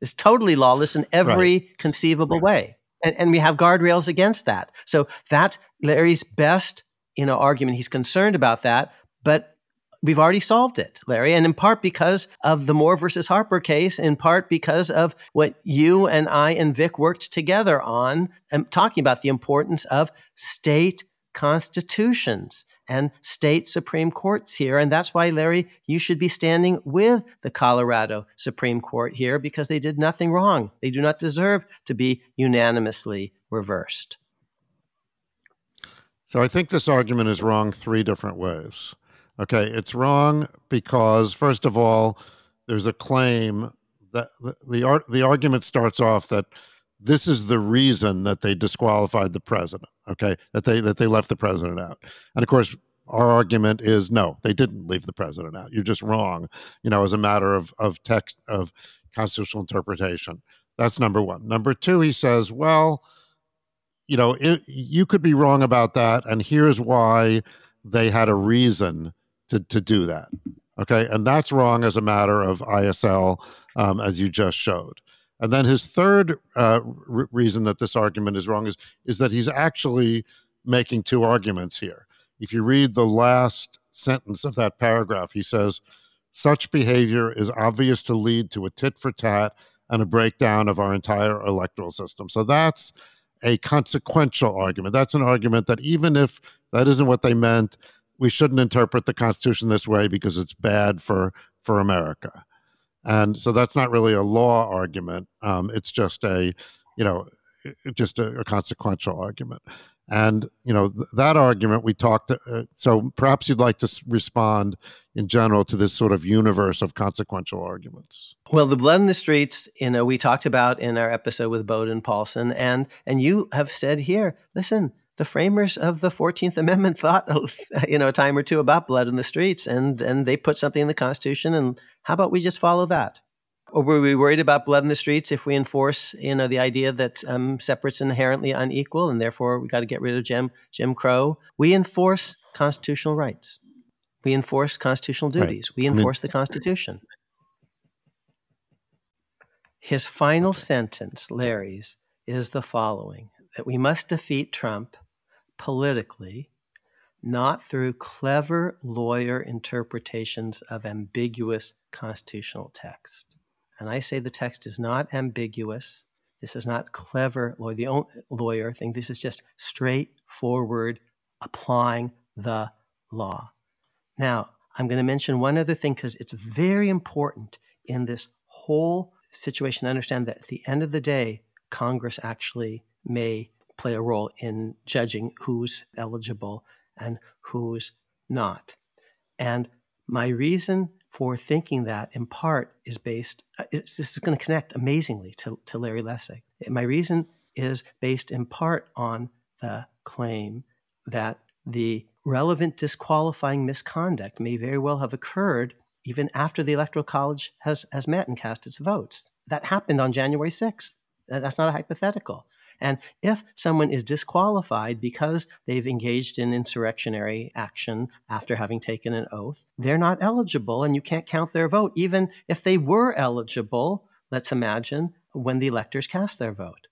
It's totally lawless in every right. conceivable right. way, and, and we have guardrails against that. So that's Larry's best you know argument. He's concerned about that, but we've already solved it, Larry, and in part because of the Moore versus Harper case, in part because of what you and I and Vic worked together on, um, talking about the importance of state constitutions and state Supreme Courts here. And that's why, Larry, you should be standing with the Colorado Supreme Court here because they did nothing wrong. They do not deserve to be unanimously reversed. So I think this argument is wrong three different ways. Okay, it's wrong because first of all, there's a claim that the the, the argument starts off that this is the reason that they disqualified the president. Okay, that they that they left the president out, and of course. Our argument is no, they didn't leave the president out. You're just wrong, you know, as a matter of of text of constitutional interpretation. That's number one. Number two, he says, well, you know, it, you could be wrong about that, and here's why they had a reason to to do that. Okay, and that's wrong as a matter of ISL, um, as you just showed. And then his third uh, reason that this argument is wrong is is that he's actually making two arguments here. If you read the last sentence of that paragraph, he says, "Such behavior is obvious to lead to a tit for tat and a breakdown of our entire electoral system." So that's a consequential argument. That's an argument that even if that isn't what they meant, we shouldn't interpret the Constitution this way because it's bad for for America. And so that's not really a law argument. Um, it's just a, you know, just a, a consequential argument. And you know th- that argument we talked. Uh, so perhaps you'd like to respond in general to this sort of universe of consequential arguments. Well, the blood in the streets, you know, we talked about in our episode with Baude and Paulsen, and and you have said here, listen, the framers of the Fourteenth Amendment thought, you know, a time or two about blood in the streets, and and they put something in the Constitution, and how about we just follow that? Or were we worried about blood in the streets if we enforce, you know, the idea that um, separate's inherently unequal and therefore we got to get rid of Jim Jim Crow? We enforce constitutional rights. We enforce constitutional duties. Right. We enforce I mean, the Constitution. His final sentence, Larry's, is the following: that we must defeat Trump politically, not through clever lawyer interpretations of ambiguous constitutional text. And I say the text is not ambiguous. This is not clever lawyer, lawyer thing. This is just straightforward applying the law. Now, I'm going to mention one other thing because it's very important in this whole situation to understand that at the end of the day, Congress actually may play a role in judging who's eligible and who's not. And my reason for thinking that in part is based, uh, this is going to connect amazingly to, to Larry Lessig. My reason is based in part on the claim that the relevant disqualifying misconduct may very well have occurred even after the Electoral College has, has met and cast its votes. That happened on January 6th. That's not a hypothetical. And if someone is disqualified because they've engaged in insurrectionary action after having taken an oath, they're not eligible and you can't count their vote, even if they were eligible, let's imagine, when the electors cast their vote.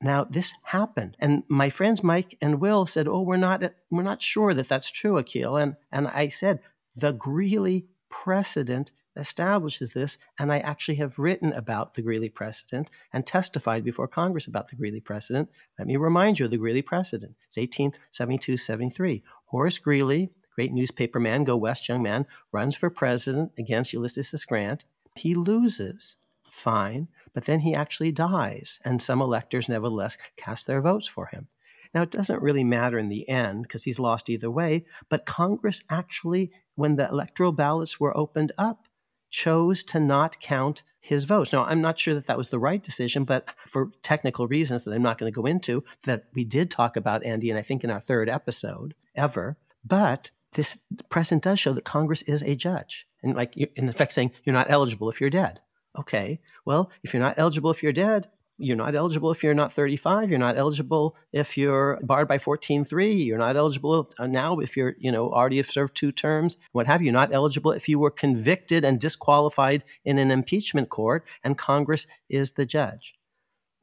Now this happened, and my friends Mike and Will said, "Oh, we're not we're not sure that that's true, Akhil." And and I said, "The Greeley precedent establishes this, and I actually have written about the Greeley precedent and testified before Congress about the Greeley precedent. Let me remind you of the Greeley precedent. It's 1872 73. Horace Greeley, great newspaper man, go west young man, runs for president against Ulysses S. Grant. He loses. Fine. But then he actually dies, and some electors nevertheless cast their votes for him. Now, it doesn't really matter in the end because he's lost either way, but Congress actually, when the electoral ballots were opened up, chose to not count his votes. Now, I'm not sure that that was the right decision, but for technical reasons that I'm not going to go into, that we did talk about, Andy, and I think in our third episode ever. But this precedent does show that Congress is a judge. And, like, in effect, saying you're not eligible if you're dead. Okay, well, if you're not eligible if you're dead, you're not eligible if you're not 35 you're not eligible if you're barred by 14.3 you're not eligible uh, now if you're you know already have served two terms what have you not eligible if you were convicted and disqualified in an impeachment court and congress is the judge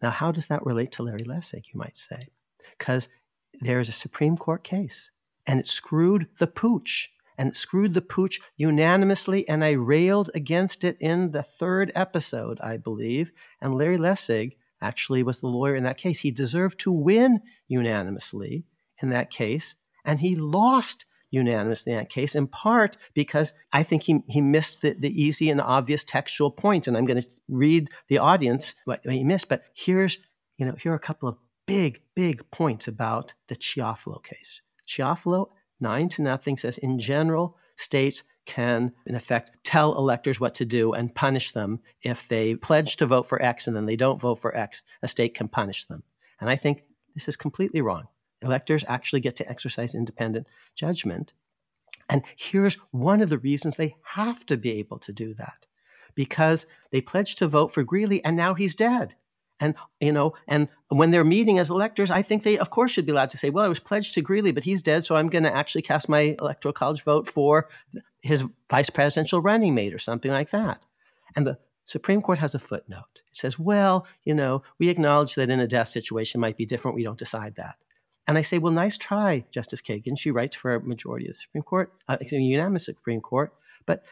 now how does that relate to larry lessig you might say because there is a supreme court case and it screwed the pooch and it screwed the pooch unanimously, and I railed against it in the third episode, I believe. And Larry Lessig actually was the lawyer in that case. He deserved to win unanimously in that case, and he lost unanimously in that case, in part because I think he, he missed the, the easy and obvious textual point. And I'm going to read the audience what he missed. But here's, you know, here are a couple of big, big points about the Chiafalo case. Chiafalo, nine to nothing, says in general, states can, in effect, tell electors what to do and punish them if they pledge to vote for X and then they don't vote for X. A state can punish them. And I think this is completely wrong. Electors actually get to exercise independent judgment. And here's one of the reasons they have to be able to do that because they pledged to vote for Greeley and now he's dead. And you know, and when they're meeting as electors, I think they, of course, should be allowed to say, "Well, I was pledged to Greeley, but he's dead, so I'm going to actually cast my electoral college vote for his vice presidential running mate or something like that." And the Supreme Court has a footnote. It says, "Well, you know, we acknowledge that in a death situation might be different. We don't decide that." And I say, "Well, nice try, Justice Kagan." She writes for a majority of the Supreme Court, uh, a unanimous Supreme Court, but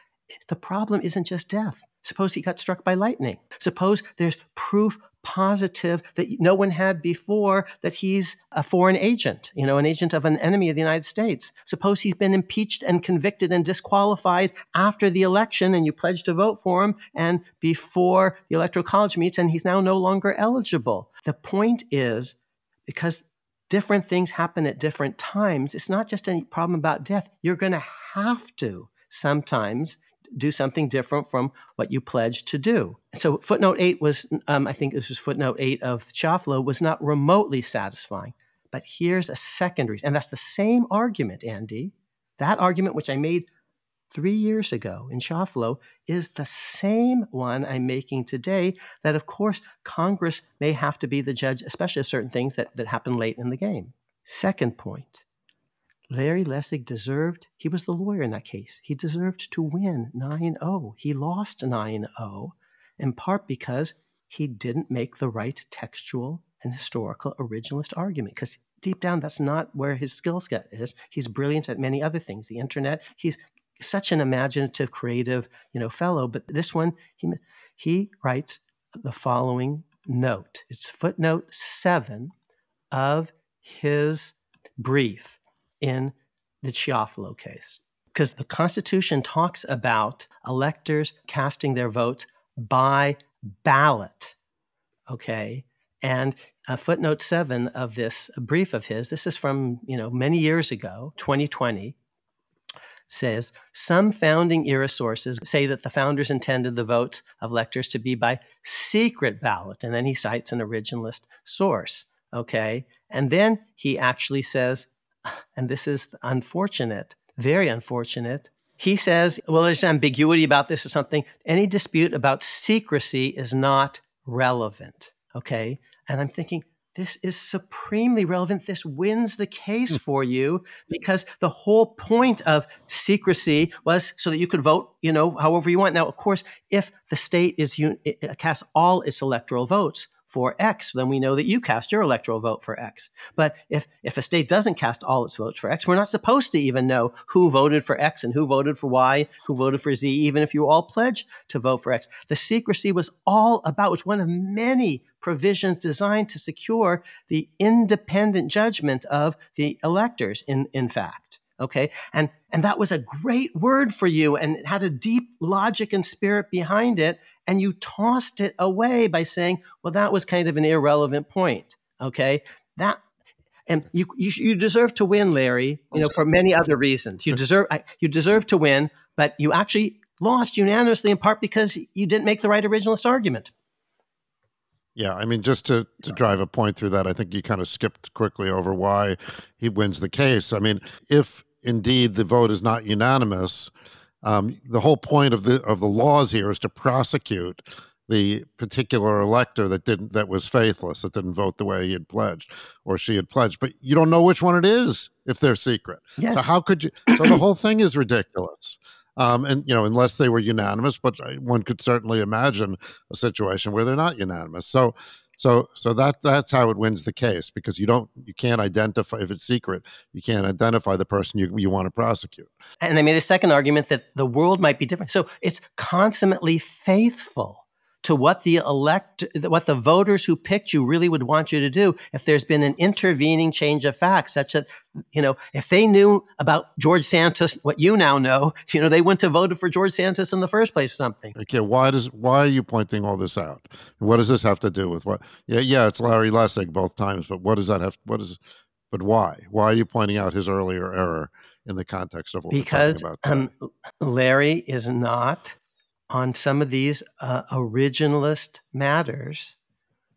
the problem isn't just death. Suppose he got struck by lightning. Suppose there's proof positive that no one had before that he's a foreign agent, you know, an agent of an enemy of the United States. Suppose he's been impeached and convicted and disqualified after the election and you pledged to vote for him and before the electoral college meets and he's now no longer eligible. The point is because different things happen at different times, it's not just a problem about death. You're going to have to sometimes do something different from what you pledged to do. So footnote eight was, um, I think this was footnote eight of Chiafalo, was not remotely satisfying. But here's a second reason, and that's the same argument, Andy. That argument which I made three years ago in Chiafalo is the same one I'm making today. That of course Congress may have to be the judge, especially of certain things that, that happen late in the game. Second point, Larry Lessig deserved, he was the lawyer in that case. He deserved to win 9 0. He lost 9 0, in part because he didn't make the right textual and historical originalist argument. Because deep down, that's not where his skill set is. He's brilliant at many other things. The internet, he's such an imaginative, creative, you know, fellow. But this one, he, he writes the following note. It's footnote seven of his brief in the Chiafalo case. Because the Constitution talks about electors casting their votes by ballot. Okay. And uh, footnote seven of this brief of his, this is from you know many years ago, 2020, says some founding era sources say that the founders intended the votes of electors to be by secret ballot, and then he cites an originalist source. Okay, and then he actually says and this is unfortunate, very unfortunate. He says, well, there's ambiguity about this or something. Any dispute about secrecy is not relevant. Okay. And I'm thinking, this is supremely relevant. This wins the case hmm. for you because the whole point of secrecy was so that you could vote, you know, however you want. Now, of course, if the state is casts all its electoral votes, for X, then we know that you cast your electoral vote for X. But if, if a state doesn't cast all its votes for X, we're not supposed to even know who voted for X and who voted for Y, who voted for Z, even if you all pledged to vote for X. The secrecy was all about, was one of many provisions designed to secure the independent judgment of the electors, in, in fact. Okay. And, and that was a great word for you and it had a deep logic and spirit behind it and you tossed it away by saying, well, that was kind of an irrelevant point. Okay. That, and you, you, you deserve to win, Larry, you know, for many other reasons. You deserve, you deserve to win, but you actually lost unanimously in part because you didn't make the right originalist argument. Yeah, I mean, just to, to drive a point through that, I think you kind of skipped quickly over why he wins the case. I mean, if indeed the vote is not unanimous, um, the whole point of the of the laws here is to prosecute the particular elector that didn't that was faithless that didn't vote the way he had pledged or she had pledged. But you don't know which one it is if they're secret. Yes. so how could you so the whole thing is ridiculous. Um, and you know unless they were unanimous but one could certainly imagine a situation where they're not unanimous. So so so that that's how it wins the case because you don't you can't identify if it's secret, you can't identify the person you you want to prosecute. And I made a second argument that the world might be different. So it's consummately faithful to what the elect what the voters who picked you really would want you to do if there's been an intervening change of facts such that you know if they knew about George Santos what you now know you know they wouldn't have voted for George Santos in the first place or something. Okay why does why are you pointing all this out? What does this have to do with what yeah yeah it's Larry Lessig both times but what does that have what is but why? Why are you pointing out his earlier error in the context of what because we're talking about um, Larry is not on some of these uh, originalist matters.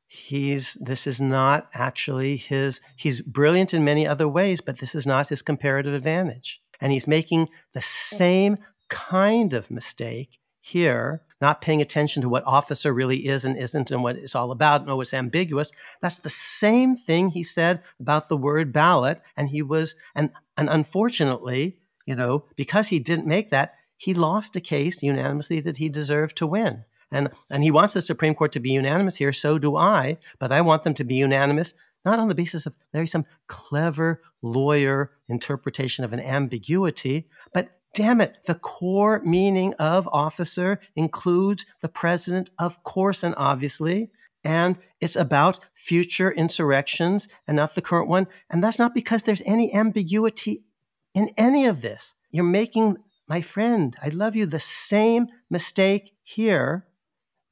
He's this is not actually his he's brilliant in many other ways but this is not his comparative advantage. And he's making the same kind of mistake here not paying attention to what officer really is and isn't and what it's all about no it's ambiguous. That's the same thing he said about the word ballot and he was and and unfortunately you know because he didn't make that he lost a case unanimously that he deserved to win. And, and he wants the Supreme Court to be unanimous here, so do I, but I want them to be unanimous not on the basis of Larry some clever lawyer interpretation of an ambiguity, but damn it, the core meaning of officer includes the president, of course and obviously. And it's about future insurrections and not the current one. And that's not because there's any ambiguity in any of this. You're making, my friend, I love you, the same mistake here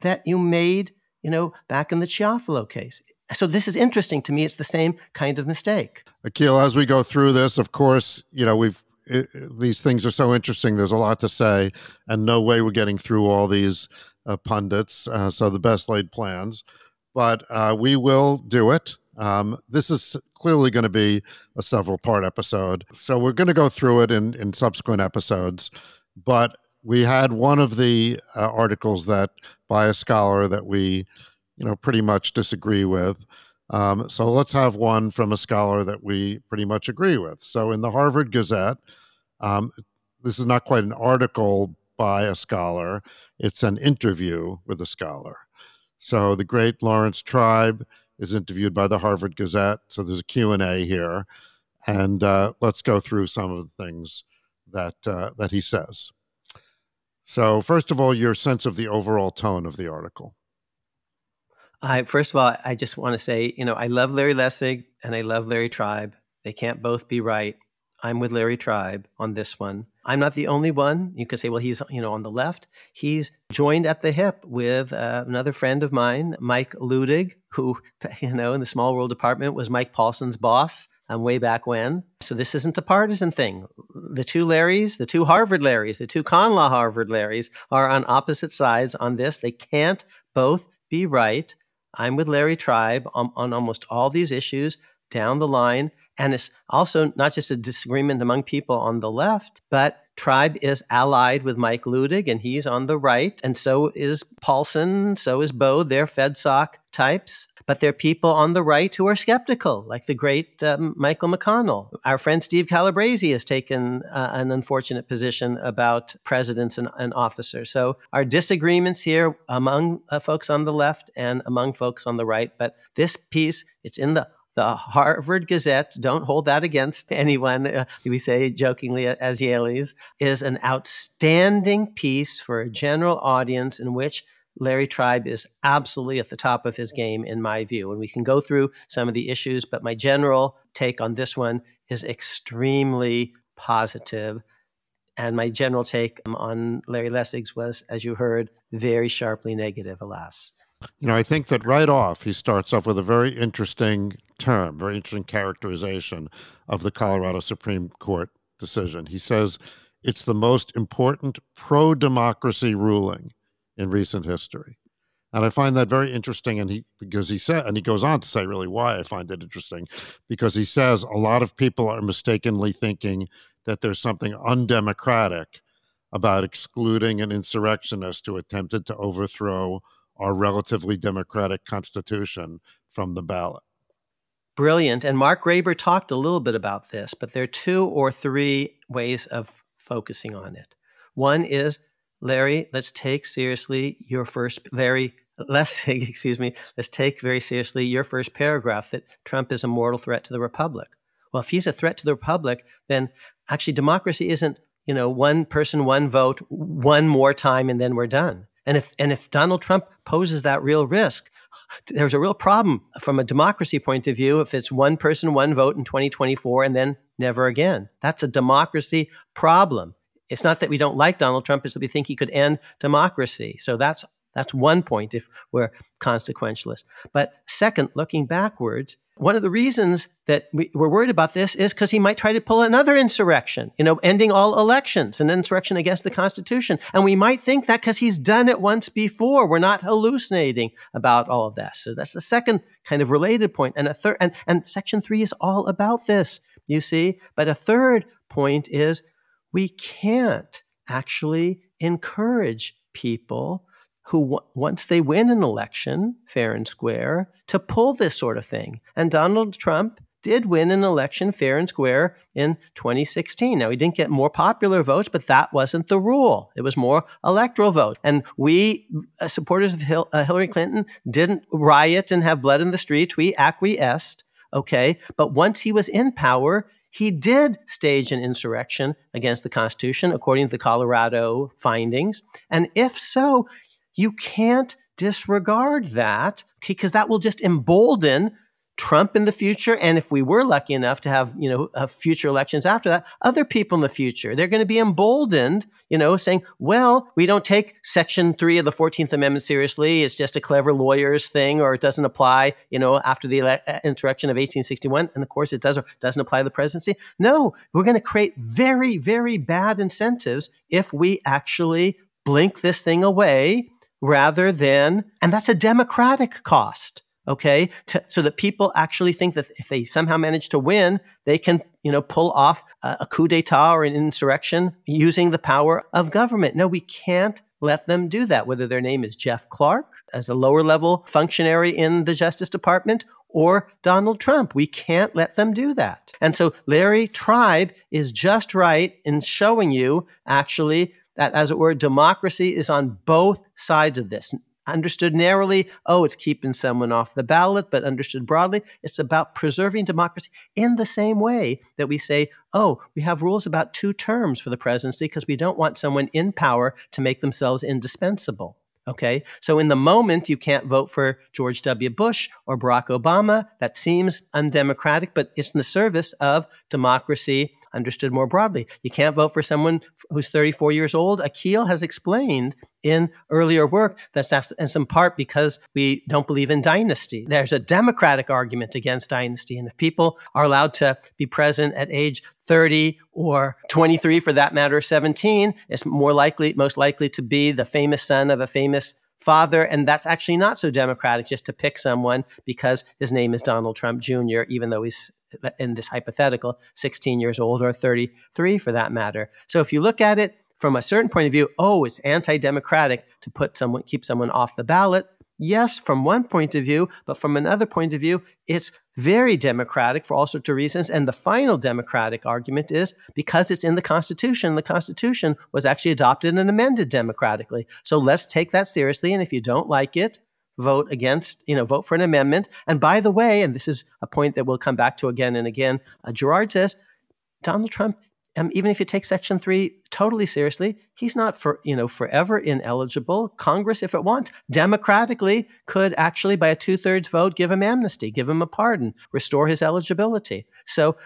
that you made, you know, back in the Chiafalo case. So this is interesting to me. It's the same kind of mistake. Akhil, as we go through this, of course, you know, we've it, these things are so interesting. There's a lot to say, and no way we're getting through all these uh, pundits. Uh, so the best laid plans, but uh, we will do it. Um, this is clearly going to be a several part episode, so we're going to go through it in in subsequent episodes. But we had one of the uh, articles that by a scholar that we, you know, pretty much disagree with. Um, so let's have one from a scholar that we pretty much agree with. So in the Harvard Gazette, um, this is not quite an article by a scholar, it's an interview with a scholar. So the great Laurence Tribe is interviewed by the Harvard Gazette. So there's a Q&A here. And uh, let's go through some of the things that, uh, that he says. So first of all, your sense of the overall tone of the article. I first of all, I just want to say, you know, I love Larry Lessig and I love Larry Tribe. They can't both be right. I'm with Larry Tribe on this one. I'm not the only one. You could say, well, he's you know on the left. He's joined at the hip with uh, another friend of mine, Mike Luttig, who you know in the Small World Department was Mike Paulsen's boss um, way back when. So this isn't a partisan thing. The two Larrys, the two Harvard Larrys, the two con law Harvard Larrys are on opposite sides on this. They can't both be right. I'm with Larry Tribe on, on almost all these issues down the line. And it's also not just a disagreement among people on the left, but Tribe is allied with Mike Luttig, and he's on the right. And so is Paulsen, so is Baude. They're FedSoc types. But there are people on the right who are skeptical, like the great um, Michael McConnell. Our friend Steve Calabresi has taken uh, an unfortunate position about presidents and, and, officers. So our disagreements here among uh, folks on the left and among folks on the right. But this piece, it's in the the Harvard Gazette, don't hold that against anyone, uh, we say jokingly as Yaleys, is an outstanding piece for a general audience in which Larry Tribe is absolutely at the top of his game, in my view. And we can go through some of the issues, but my general take on this one is extremely positive. And my general take on Larry Lessig's was, as you heard, very sharply negative, alas. You know, I think that right off, he starts off with a very interesting term, very interesting characterization of the Colorado Supreme Court decision. He says it's the most important pro democracy ruling in recent history. And I find that very interesting. And he, because he said, and he goes on to say really why I find it interesting, because he says a lot of people are mistakenly thinking that there's something undemocratic about excluding an insurrectionist who attempted to overthrow our relatively democratic constitution from the ballot. Brilliant. And Mark Graber talked a little bit about this, but there are two or three ways of focusing on it. One is Larry, let's take seriously your first, Larry, let's, excuse me, let's take very seriously your first paragraph that Trump is a mortal threat to the Republic. Well, if he's a threat to the Republic, then actually democracy isn't, you know, one person, one vote, one more time, and then we're done. And if, and if Donald Trump poses that real risk, there's a real problem from a democracy point of view if it's one person, one vote in 2024 and then never again. That's a democracy problem. It's not that we don't like Donald Trump, it's that we think he could end democracy. So that's that's one point if we're consequentialist. But second, looking backwards, one of the reasons that we, are worried about this is because he might try to pull another insurrection, you know, ending all elections, an insurrection against the Constitution. And we might think that because he's done it once before. We're not hallucinating about all of this. So that's the second kind of related point. And a third, and, and section three is all about this, you see. But a third point is we can't actually encourage people who, once they win an election, fair and square, to pull this sort of thing. And Donald Trump did win an election fair and square in 2016. Now, he didn't get more popular votes, but that wasn't the rule. It was more electoral vote. And we, uh, supporters of Hil- uh, Hillary Clinton, didn't riot and have blood in the streets. We acquiesced, okay? But once he was in power, he did stage an insurrection against the Constitution, according to the Colorado findings. And if so, you can't disregard that because that will just embolden Trump in the future, and if we were lucky enough to have, you know, uh, future elections after that, other people in the future, they're going to be emboldened, you know, saying, well, we don't take Section 3 of the 14th Amendment seriously. It's just a clever lawyer's thing, or it doesn't apply, you know, after the ele- uh, insurrection of 1861. And of course, it does or doesn't apply to the presidency. No, we're going to create very, very bad incentives if we actually blink this thing away rather than, and that's a democratic cost okay to, so that people actually think that if they somehow manage to win they can you know pull off a, a, coup d'etat or an insurrection using the power of government no we can't let them do that whether their name is jeff clark as a lower level functionary in the justice department or Donald Trump. We can't let them do that. And so Larry Tribe is just right in showing you actually that, as it were, democracy is on both sides of this understood narrowly, oh, it's keeping someone off the ballot, but understood broadly, it's about preserving democracy in the same way that we say, oh, we have rules about two terms for the presidency because we don't want someone in power to make themselves indispensable. Okay. So in the moment, you can't vote for George W. Bush or Barack Obama. That seems undemocratic, but it's in the service of democracy understood more broadly. You can't vote for someone who's 34 years old. Akhil has explained in earlier work that's in part because we don't believe in dynasty. There's a democratic argument against dynasty. And if people are allowed to be present at age 30 or 23 for that matter, 17, it's more likely, most likely to be the famous son of a famous father. And that's actually not so democratic just to pick someone because his name is Donald Trump Jr., even though he's in this hypothetical 16 years old or 33 for that matter. So if you look at it from a certain point of view, oh, it's anti-democratic to put someone keep someone off the ballot. Yes, from one point of view, but from another point of view, it's very democratic for all sorts of reasons. And the final democratic argument is because it's in the Constitution. The Constitution was actually adopted and amended democratically. So let's take that seriously. And if you don't like it, vote against, you know, vote for an amendment. And by the way, and this is a point that we'll come back to again and again, uh, Gerard says Donald Trump um, even if you take Section Three totally seriously, he's not for you know forever ineligible. Congress, if it wants, democratically could actually, by a two thirds vote, give him amnesty, give him a pardon, restore his eligibility. So,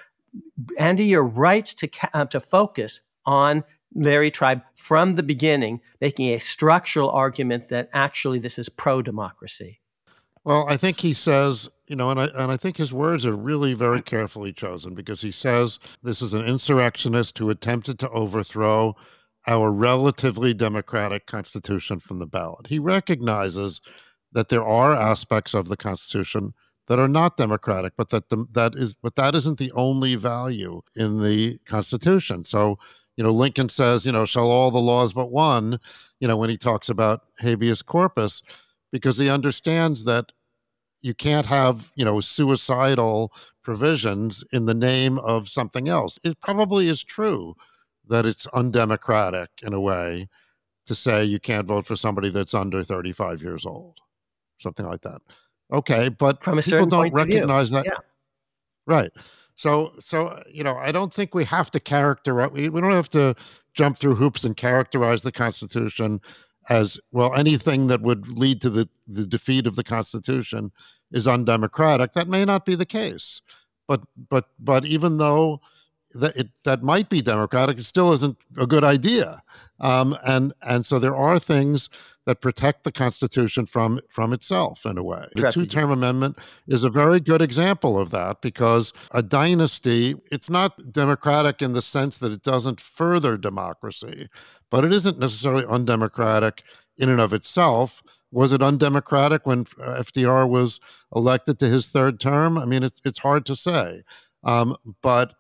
Andy, you're right to uh, to focus on Larry Tribe from the beginning, making a structural argument that actually this is pro democracy. Well, I think he says you know, and I and I think his words are really very mm. carefully chosen because he says this is an insurrectionist who attempted to overthrow our relatively democratic constitution from the ballot. He recognizes that there are aspects of the constitution that are not democratic, but that the, that is but that isn't the only value in the constitution. So, you know, Lincoln says, you know, shall all the laws but one, you know, when he talks about habeas corpus, because he understands that you can't have you know suicidal provisions in the name of something else. It probably is true that it's undemocratic in a way to say you can't vote for somebody that's under 35 years old something like that. Okay but From a people don't recognize that yeah. right. So so you know i don't think we have to characterize we, we don't have to jump through hoops and characterize the constitution as well anything that would lead to the, the defeat of the constitution is undemocratic. That may not be the case but but but even though that it that might be democratic it still isn't a good idea. Um, and and so there are things that protect the constitution from from itself in a way the two-term amendment is a very good example of that because a dynasty it's not democratic in the sense that it doesn't further democracy but it isn't necessarily undemocratic in and of itself. Was it undemocratic when uh, FDR was elected to his third term? I mean, it's it's hard to say, um, but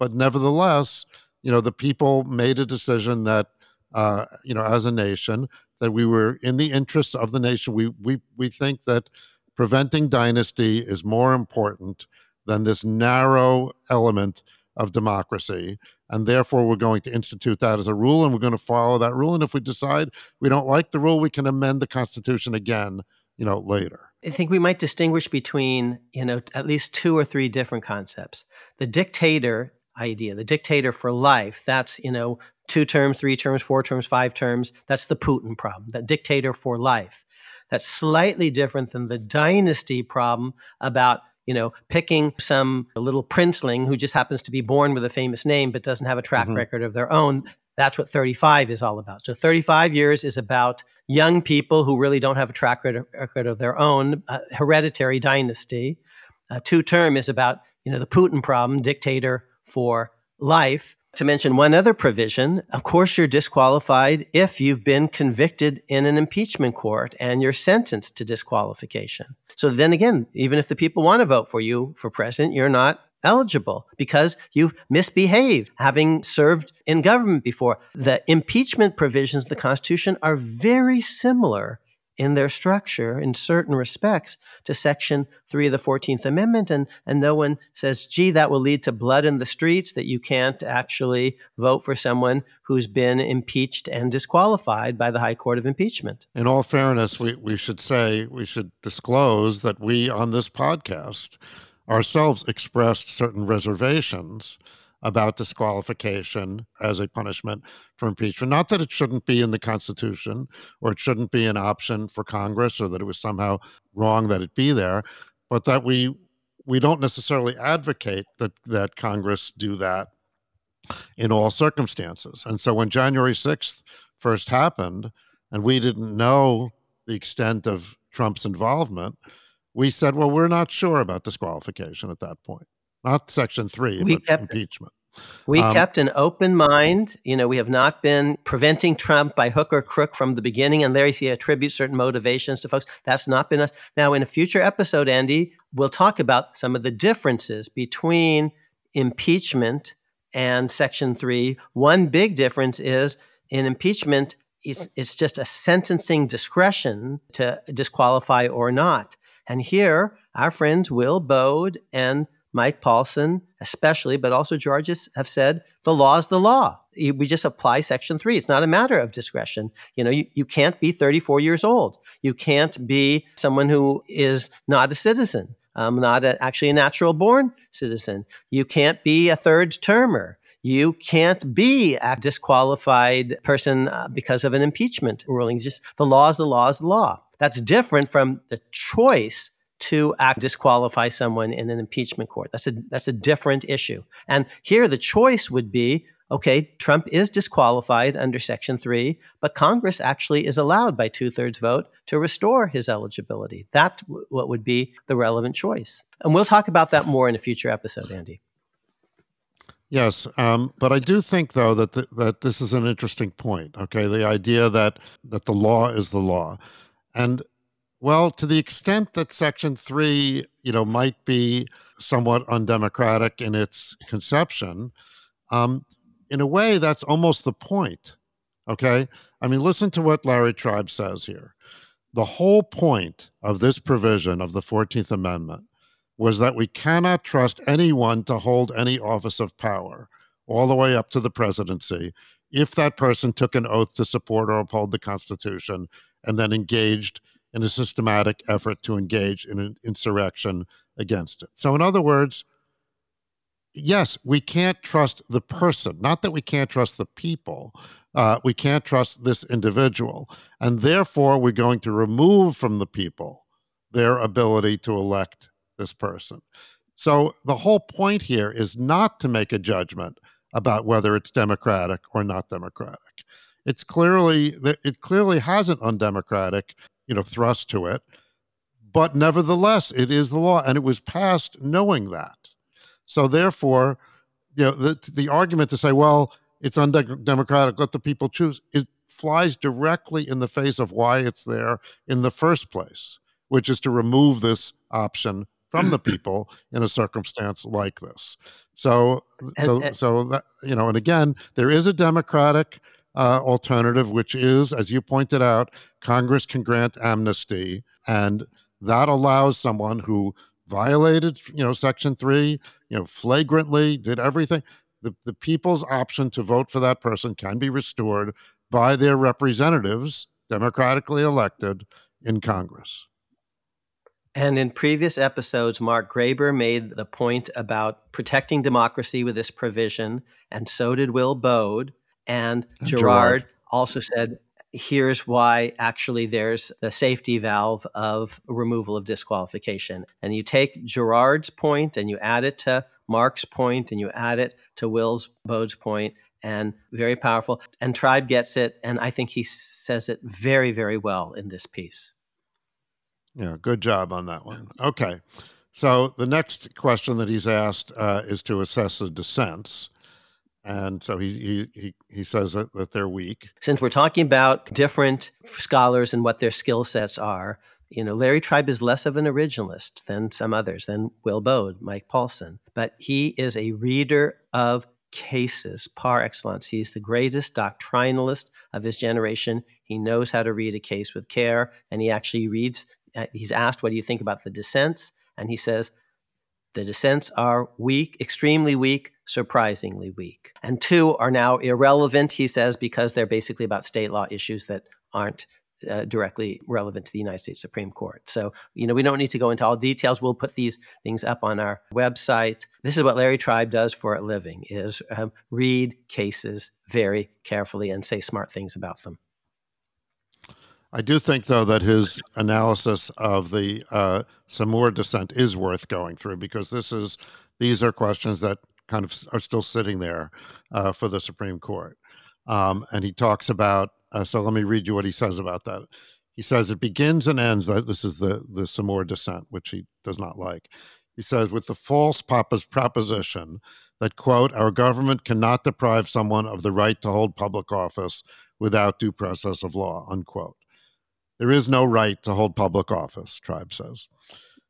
but nevertheless, you know, the people made a decision that uh, you know, as a nation, that we were in the interests of the nation. We we we think that preventing dynasty is more important than this narrow element of democracy and therefore we're going to institute that as a rule and we're going to follow that rule and if we decide we don't like the rule we can amend the constitution again you know later i think we might distinguish between you know at least two or three different concepts the dictator idea, the dictator for life. That's, you know, two terms, three terms, four terms, five terms. That's the Putin problem, that dictator for life. That's slightly different than the dynasty problem about you know, picking some little princeling who just happens to be born with a famous name but doesn't have a track mm-hmm. record of their own. That's what 35 is all about. So 35 years is about young people who really don't have a track record of their own, uh, hereditary dynasty. Uh, two term is about, you know, the Putin problem, dictator for life. To mention one other provision, of course, you're disqualified if you've been convicted in an impeachment court and you're sentenced to disqualification. So then again, even if the people want to vote for you for president, you're not eligible because you've misbehaved having served in government before. The impeachment provisions of the Constitution are very similar in their structure in certain respects to Section 3 of the 14th Amendment. And, and no one says, gee, that will lead to blood in the streets, that you can't actually vote for someone who's been impeached and disqualified by the High Court of Impeachment. In all fairness, we, we should say, we should disclose that we on this podcast ourselves expressed certain reservations about disqualification as a punishment for impeachment. Not that it shouldn't be in the Constitution or it shouldn't be an option for Congress or that it was somehow wrong that it be there, but that we we don't necessarily advocate that that Congress do that in all circumstances. And so when January 6th first happened and we didn't know the extent of Trump's involvement, we said, well, we're not sure about disqualification at that point not Section 3, we but kept, impeachment. We um, kept an open mind. You know, we have not been preventing Trump by hook or crook from the beginning. And there you see attribute certain motivations to folks. That's not been us. Now, in a future episode, Andy, we'll talk about some of the differences between impeachment and Section 3. One big difference is in impeachment, it's, it's just a sentencing discretion to disqualify or not. And here, our friends Will Baude and Mike Paulsen, especially, but also Georges have said the law is the law. We just apply Section 3. It's not a matter of discretion. You know, you, you can't be 34 years old. You can't be someone who is not a citizen, um, not a, actually a natural born citizen. You can't be a third termer. You can't be a disqualified person uh, because of an impeachment ruling. It's just the law is the law is the law. That's different from the choice to act disqualify someone in an impeachment court. That's a that's a different issue. And here the choice would be okay, Trump is disqualified under Section 3, but Congress actually is allowed by two thirds vote to restore his eligibility. That's w- what would be the relevant choice. And we'll talk about that more in a future episode, Andy. Yes, um, but I do think, though, that that this is an interesting point. Okay, the idea that that the law is the law, and well, to the extent that Section 3, you know, might be somewhat undemocratic in its conception, um, in a way, that's almost the point. Okay? I mean, listen to what Larry Tribe says here. The whole point of this provision of the 14th Amendment was that we cannot trust anyone to hold any office of power, all the way up to the presidency, if that person took an oath to support or uphold the Constitution and then engaged in a systematic effort to engage in an insurrection against it. So, in other words, yes, we can't trust the person, not that we can't trust the people. Uh, we can't trust this individual. And therefore, we're going to remove from the people their ability to elect this person. So, the whole point here is not to make a judgment about whether it's democratic or not democratic. It's clearly it clearly has an undemocratic you know thrust to it. But nevertheless it is the law and it was passed knowing that. So therefore you know the, the argument to say well it's undemocratic let the people choose it flies directly in the face of why it's there in the first place which is to remove this option from the people in a circumstance like this. So so so that you know and again there is a democratic uh, alternative, which is, as you pointed out, Congress can grant amnesty, and that allows someone who violated, you know, Section Three, you know, flagrantly did everything. The, the people's option to vote for that person can be restored by their representatives, democratically elected in Congress. And in previous episodes, Mark Graber made the point about protecting democracy with this provision, and so did Will Baude. And, Gerard, Gerard also said, here's why actually there's the safety valve of removal of disqualification. And you take Gerard's point and you add it to Mark's point and you add it to Will's Baude's point, and very powerful. And Tribe gets it, and I think he says it very, very well in this piece. Yeah, good job on that one. Okay. So the next question that he's asked uh, is to assess the dissents. And so he, he, he, says that, that they're weak. Since we're talking about different scholars and what their skill sets are, you know, Larry Tribe is less of an originalist than some others, than Will Baude, Mike Paulsen, but he is a reader of cases par excellence. He's the greatest doctrinalist of his generation. He knows how to read a case with care, and he actually reads uh, he's asked, What do you think about the dissents? And he says, The dissents are weak, extremely weak, surprisingly weak. And two are now irrelevant, he says, because they're basically about state law issues that aren't uh, directly relevant to the United States Supreme Court. So, you know, we don't need to go into all details. We'll put these things up on our website. This is what Larry Tribe does for a living: is um, read cases very carefully and say smart things about them. I do think, though, that his analysis of the uh, Samour dissent is worth going through because this is these are questions that kind of are still sitting there uh, for the Supreme Court. Um, and he talks about. Uh, so let me read you what he says about that. He says it begins and ends. That this is the the Samour dissent, which he does not like. He says with the false papa's proposition that quote our government cannot deprive someone of the right to hold public office without due process of law unquote there is no right to hold public office, Tribe says.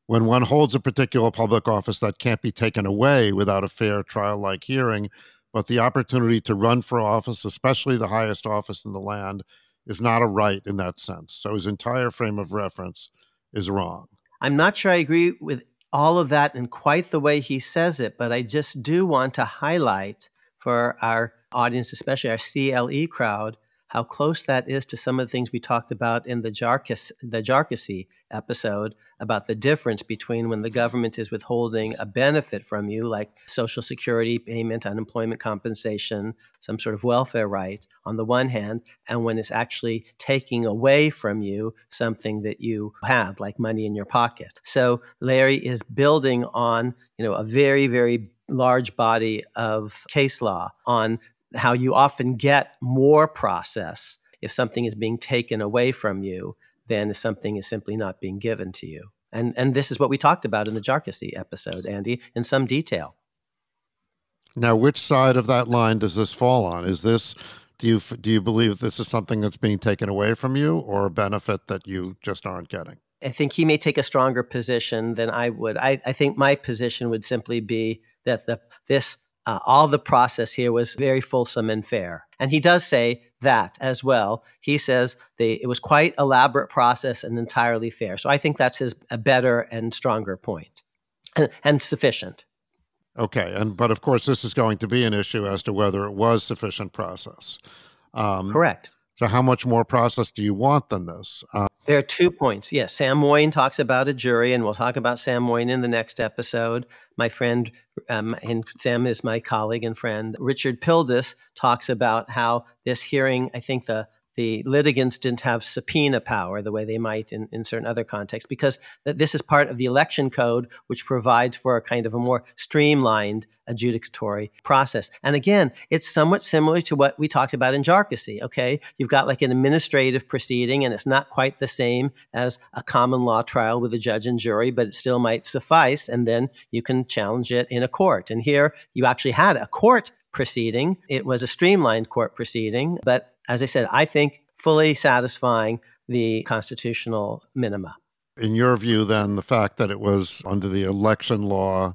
When one holds a particular public office, that can't be taken away without a fair trial like hearing, but the opportunity to run for office, especially the highest office in the land, is not a right in that sense. So his entire frame of reference is wrong. I'm not sure I agree with all of that in quite the way he says it, but I just do want to highlight for our audience, especially our CLE crowd, how close that is to some of the things we talked about in the Jarkis, the Jarkesy episode about the difference between when the government is withholding a benefit from you, like Social Security payment, unemployment compensation, some sort of welfare right, on the one hand, and when it's actually taking away from you something that you had, like money in your pocket. So Larry is building on, you know, a very, very large body of case law on how you often get more process if something is being taken away from you than if something is simply not being given to you. And, and this is what we talked about in the Jarkesy episode, Andy, in some detail. Now, which side of that line does this fall on? Is this do you do you believe this is something that's being taken away from you, or a benefit that you just aren't getting? I think he may take a stronger position than I would. I, I think my position would simply be that the this uh, all the process here was very fulsome and fair. And he does say that as well. He says they, it was quite elaborate process and entirely fair. So I think that's his a better and stronger point, and, and sufficient. Okay, and but of course this is going to be an issue as to whether it was sufficient process. Um, Correct. So how much more process do you want than this? Um, there are two points. Yes, Sam Moyn talks about a jury, and we'll talk about Sam Moyn in the next episode. My friend, um, and Sam is my colleague and friend, Richard Pildes talks about how this hearing, I think the the litigants didn't have subpoena power the way they might in, in certain other contexts because th- this is part of the election code which provides for a kind of a more streamlined adjudicatory process. And again it's somewhat similar to what we talked about in Jarkesy okay? You've got like an administrative proceeding and it's not quite the same as a common law trial with a judge and jury but it still might suffice and then you can challenge it in a court. And here you actually had a court proceeding. It was a streamlined court proceeding but as I said, I think fully satisfying the constitutional minima. In your view, then, the fact that it was under the election law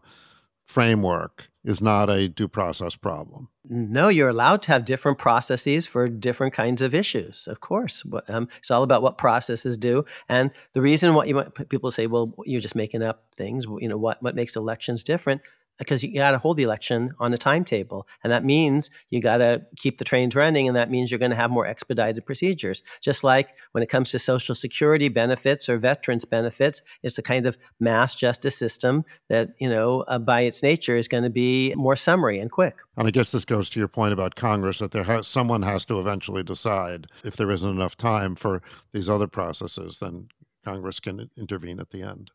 framework is not a due process problem. No, you're allowed to have different processes for different kinds of issues. Of course, um, it's all about what processes do. And the reason why you people say, "Well, you're just making up things." You know what? What makes elections different? Because you got to hold the election on a timetable. And that means you got to keep the trains running. And that means you're going to have more expedited procedures. Just like when it comes to Social Security benefits or veterans benefits, it's a kind of mass justice system that, you know, uh, by its nature is going to be more summary and quick. And I guess this goes to your point about Congress that there has, someone has to eventually decide if there isn't enough time for these other processes, then Congress can intervene at the end.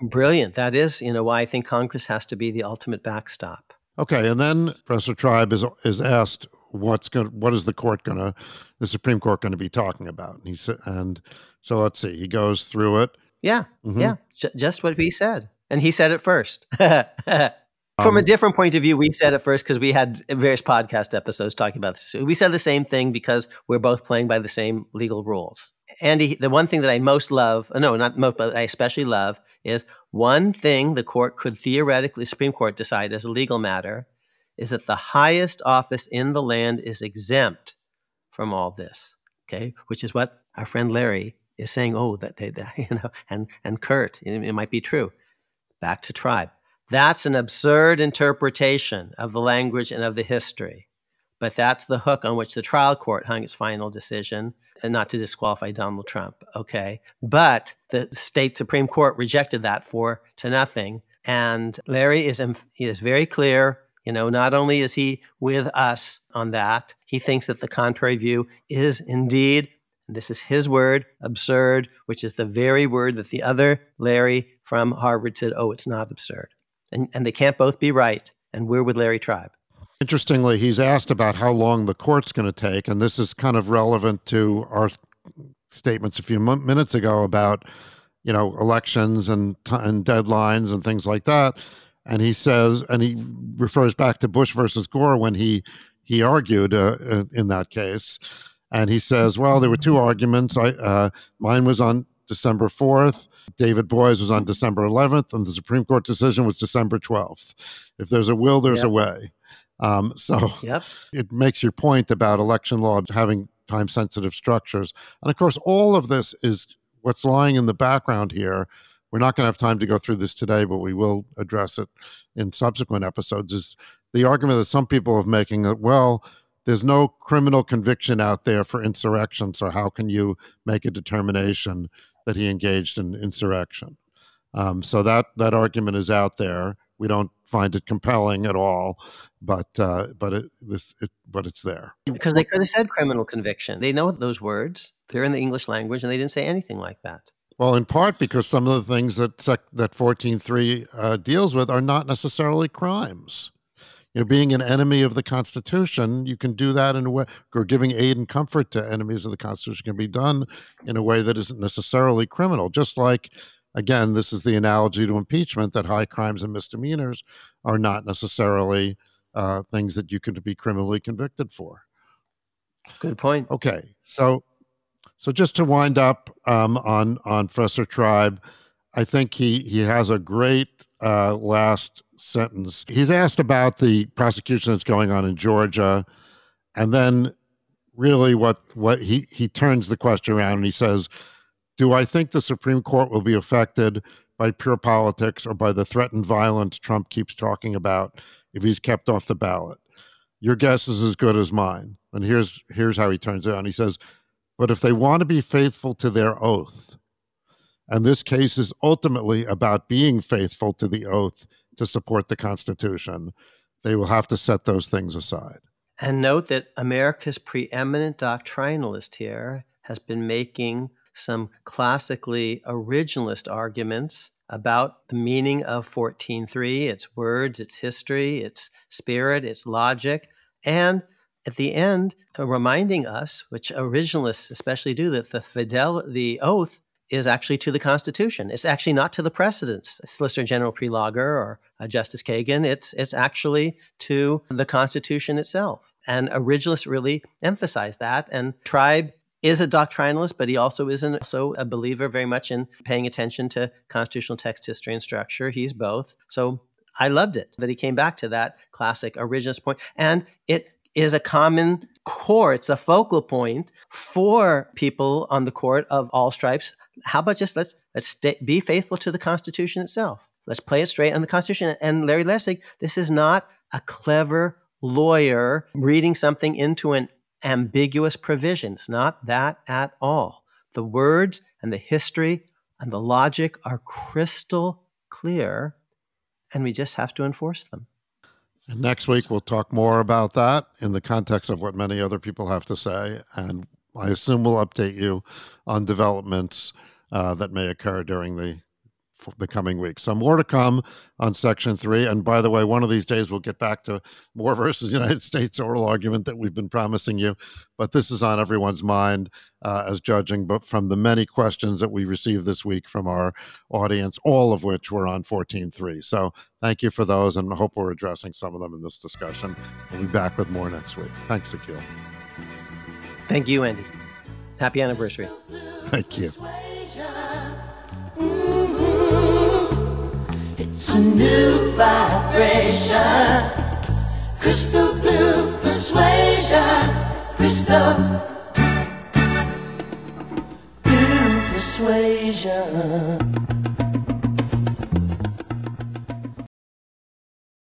Brilliant. That is, you know, why I think Congress has to be the ultimate backstop. Okay, and then Professor Tribe is is asked what's going what is the court going to the Supreme Court going to be talking about? And he said and so let's see. He goes through it. Yeah. Mm-hmm. Yeah. J- just what he said. And he said it first. From um, a different point of view, we said it first because we had various podcast episodes talking about this. We said the same thing because we're both playing by the same legal rules. Andy, the one thing that I most love, uh, no, not most, but I especially love is one thing the court could theoretically, Supreme Court decide as a legal matter is that the highest office in the land is exempt from all this. Okay, which is what our friend Larry is saying. Oh, that they, you know, and and Kurt, it, it might be true. Back to tribe. That's an absurd interpretation of the language and of the history. But that's the hook on which the trial court hung its final decision, and not to disqualify Donald Trump. Okay. But the state Supreme Court rejected that for to nothing. And Larry is, is very clear. You know, not only is he with us on that, he thinks that the contrary view is indeed this is his word, absurd, which is the very word that the other Larry from Harvard said, oh, it's not absurd and, and they can't both be right. And we're with Larry Tribe. Interestingly, he's asked about how long the court's going to take, and this is kind of relevant to our statements a few minutes ago about you know elections and and deadlines and things like that. And he says, and he refers back to Bush versus Gore when he he argued uh in that case, and he says, well, there were two arguments. I uh, mine was on December fourth David Boies was on December 11th, and the Supreme Court decision was December 12th. If there's a will, there's yep. a way. Um, so yep. it makes your point about election law having time sensitive structures. And of course, all of this is what's lying in the background here. We're not going to have time to go through this today, but we will address it in subsequent episodes. Is the argument that some people are making that, well, there's no criminal conviction out there for insurrection, so how can you make a determination that he engaged in insurrection. Um, so that that argument is out there. We don't find it compelling at all, but uh, but it, this it, but it's there because they could have said criminal conviction. They know those words. They're in the English language, and they didn't say anything like that. Well, in part because some of the things that sec- that fourteen three uh, deals with are not necessarily crimes you know, being an enemy of the Constitution, you can do that in a way, or giving aid and comfort to enemies of the Constitution can be done in a way that isn't necessarily criminal. Just like, again, this is the analogy to impeachment that high crimes and misdemeanors are not necessarily uh, things that you could be criminally convicted for. Good point. Okay, so so just to wind up um, on on Professor Tribe, I think he he has a great uh, last sentence. He's asked about the prosecution that's going on in Georgia, and then really what what he he turns the question around and he says, "Do I think the Supreme Court will be affected by pure politics or by the threatened violence Trump keeps talking about if he's kept off the ballot?" Your guess is as good as mine. And here's here's how he turns it on. He says, "But if they want to be faithful to their oath." And this case is ultimately about being faithful to the oath to support the Constitution. They will have to set those things aside. And note that America's preeminent doctrinalist here has been making some classically originalist arguments about the meaning of 14.3, its words, its history, its spirit, its logic, and at the end, reminding us, which originalists especially do, that the fidel the oath is actually to the Constitution. It's actually not to the precedents, Solicitor General Prelogar or uh, Justice Kagan. It's it's actually to the Constitution itself. And originalists really emphasize that. And Tribe is a doctrinalist, but he also isn't also a believer very much in paying attention to constitutional text history and structure. He's both. So I loved it that he came back to that classic originalist point. And it is a common core. It's a focal point for people on the court of all stripes how about just let's let's stay, be faithful to the Constitution itself. Let's play it straight on the Constitution. And Larry Lessig, this is not a clever lawyer reading something into an ambiguous provision. It's not that at all. The words and the history and the logic are crystal clear, and we just have to enforce them. And next week, we'll talk more about that in the context of what many other people have to say. And I assume we'll update you on developments uh, that may occur during the the coming weeks. So more to come on Section 3. And by the way, one of these days we'll get back to Moore versus United States oral argument that we've been promising you. But this is on everyone's mind uh, as judging but from the many questions that we received this week from our audience, all of which were on 14.3. So thank you for those and I hope we're addressing some of them in this discussion. We'll be back with more next week. Thanks, Akhil. Thank you, Andy. Happy anniversary. Thank you. Mm-hmm. It's a new vibration. Crystal blue persuasion. Crystal blue persuasion.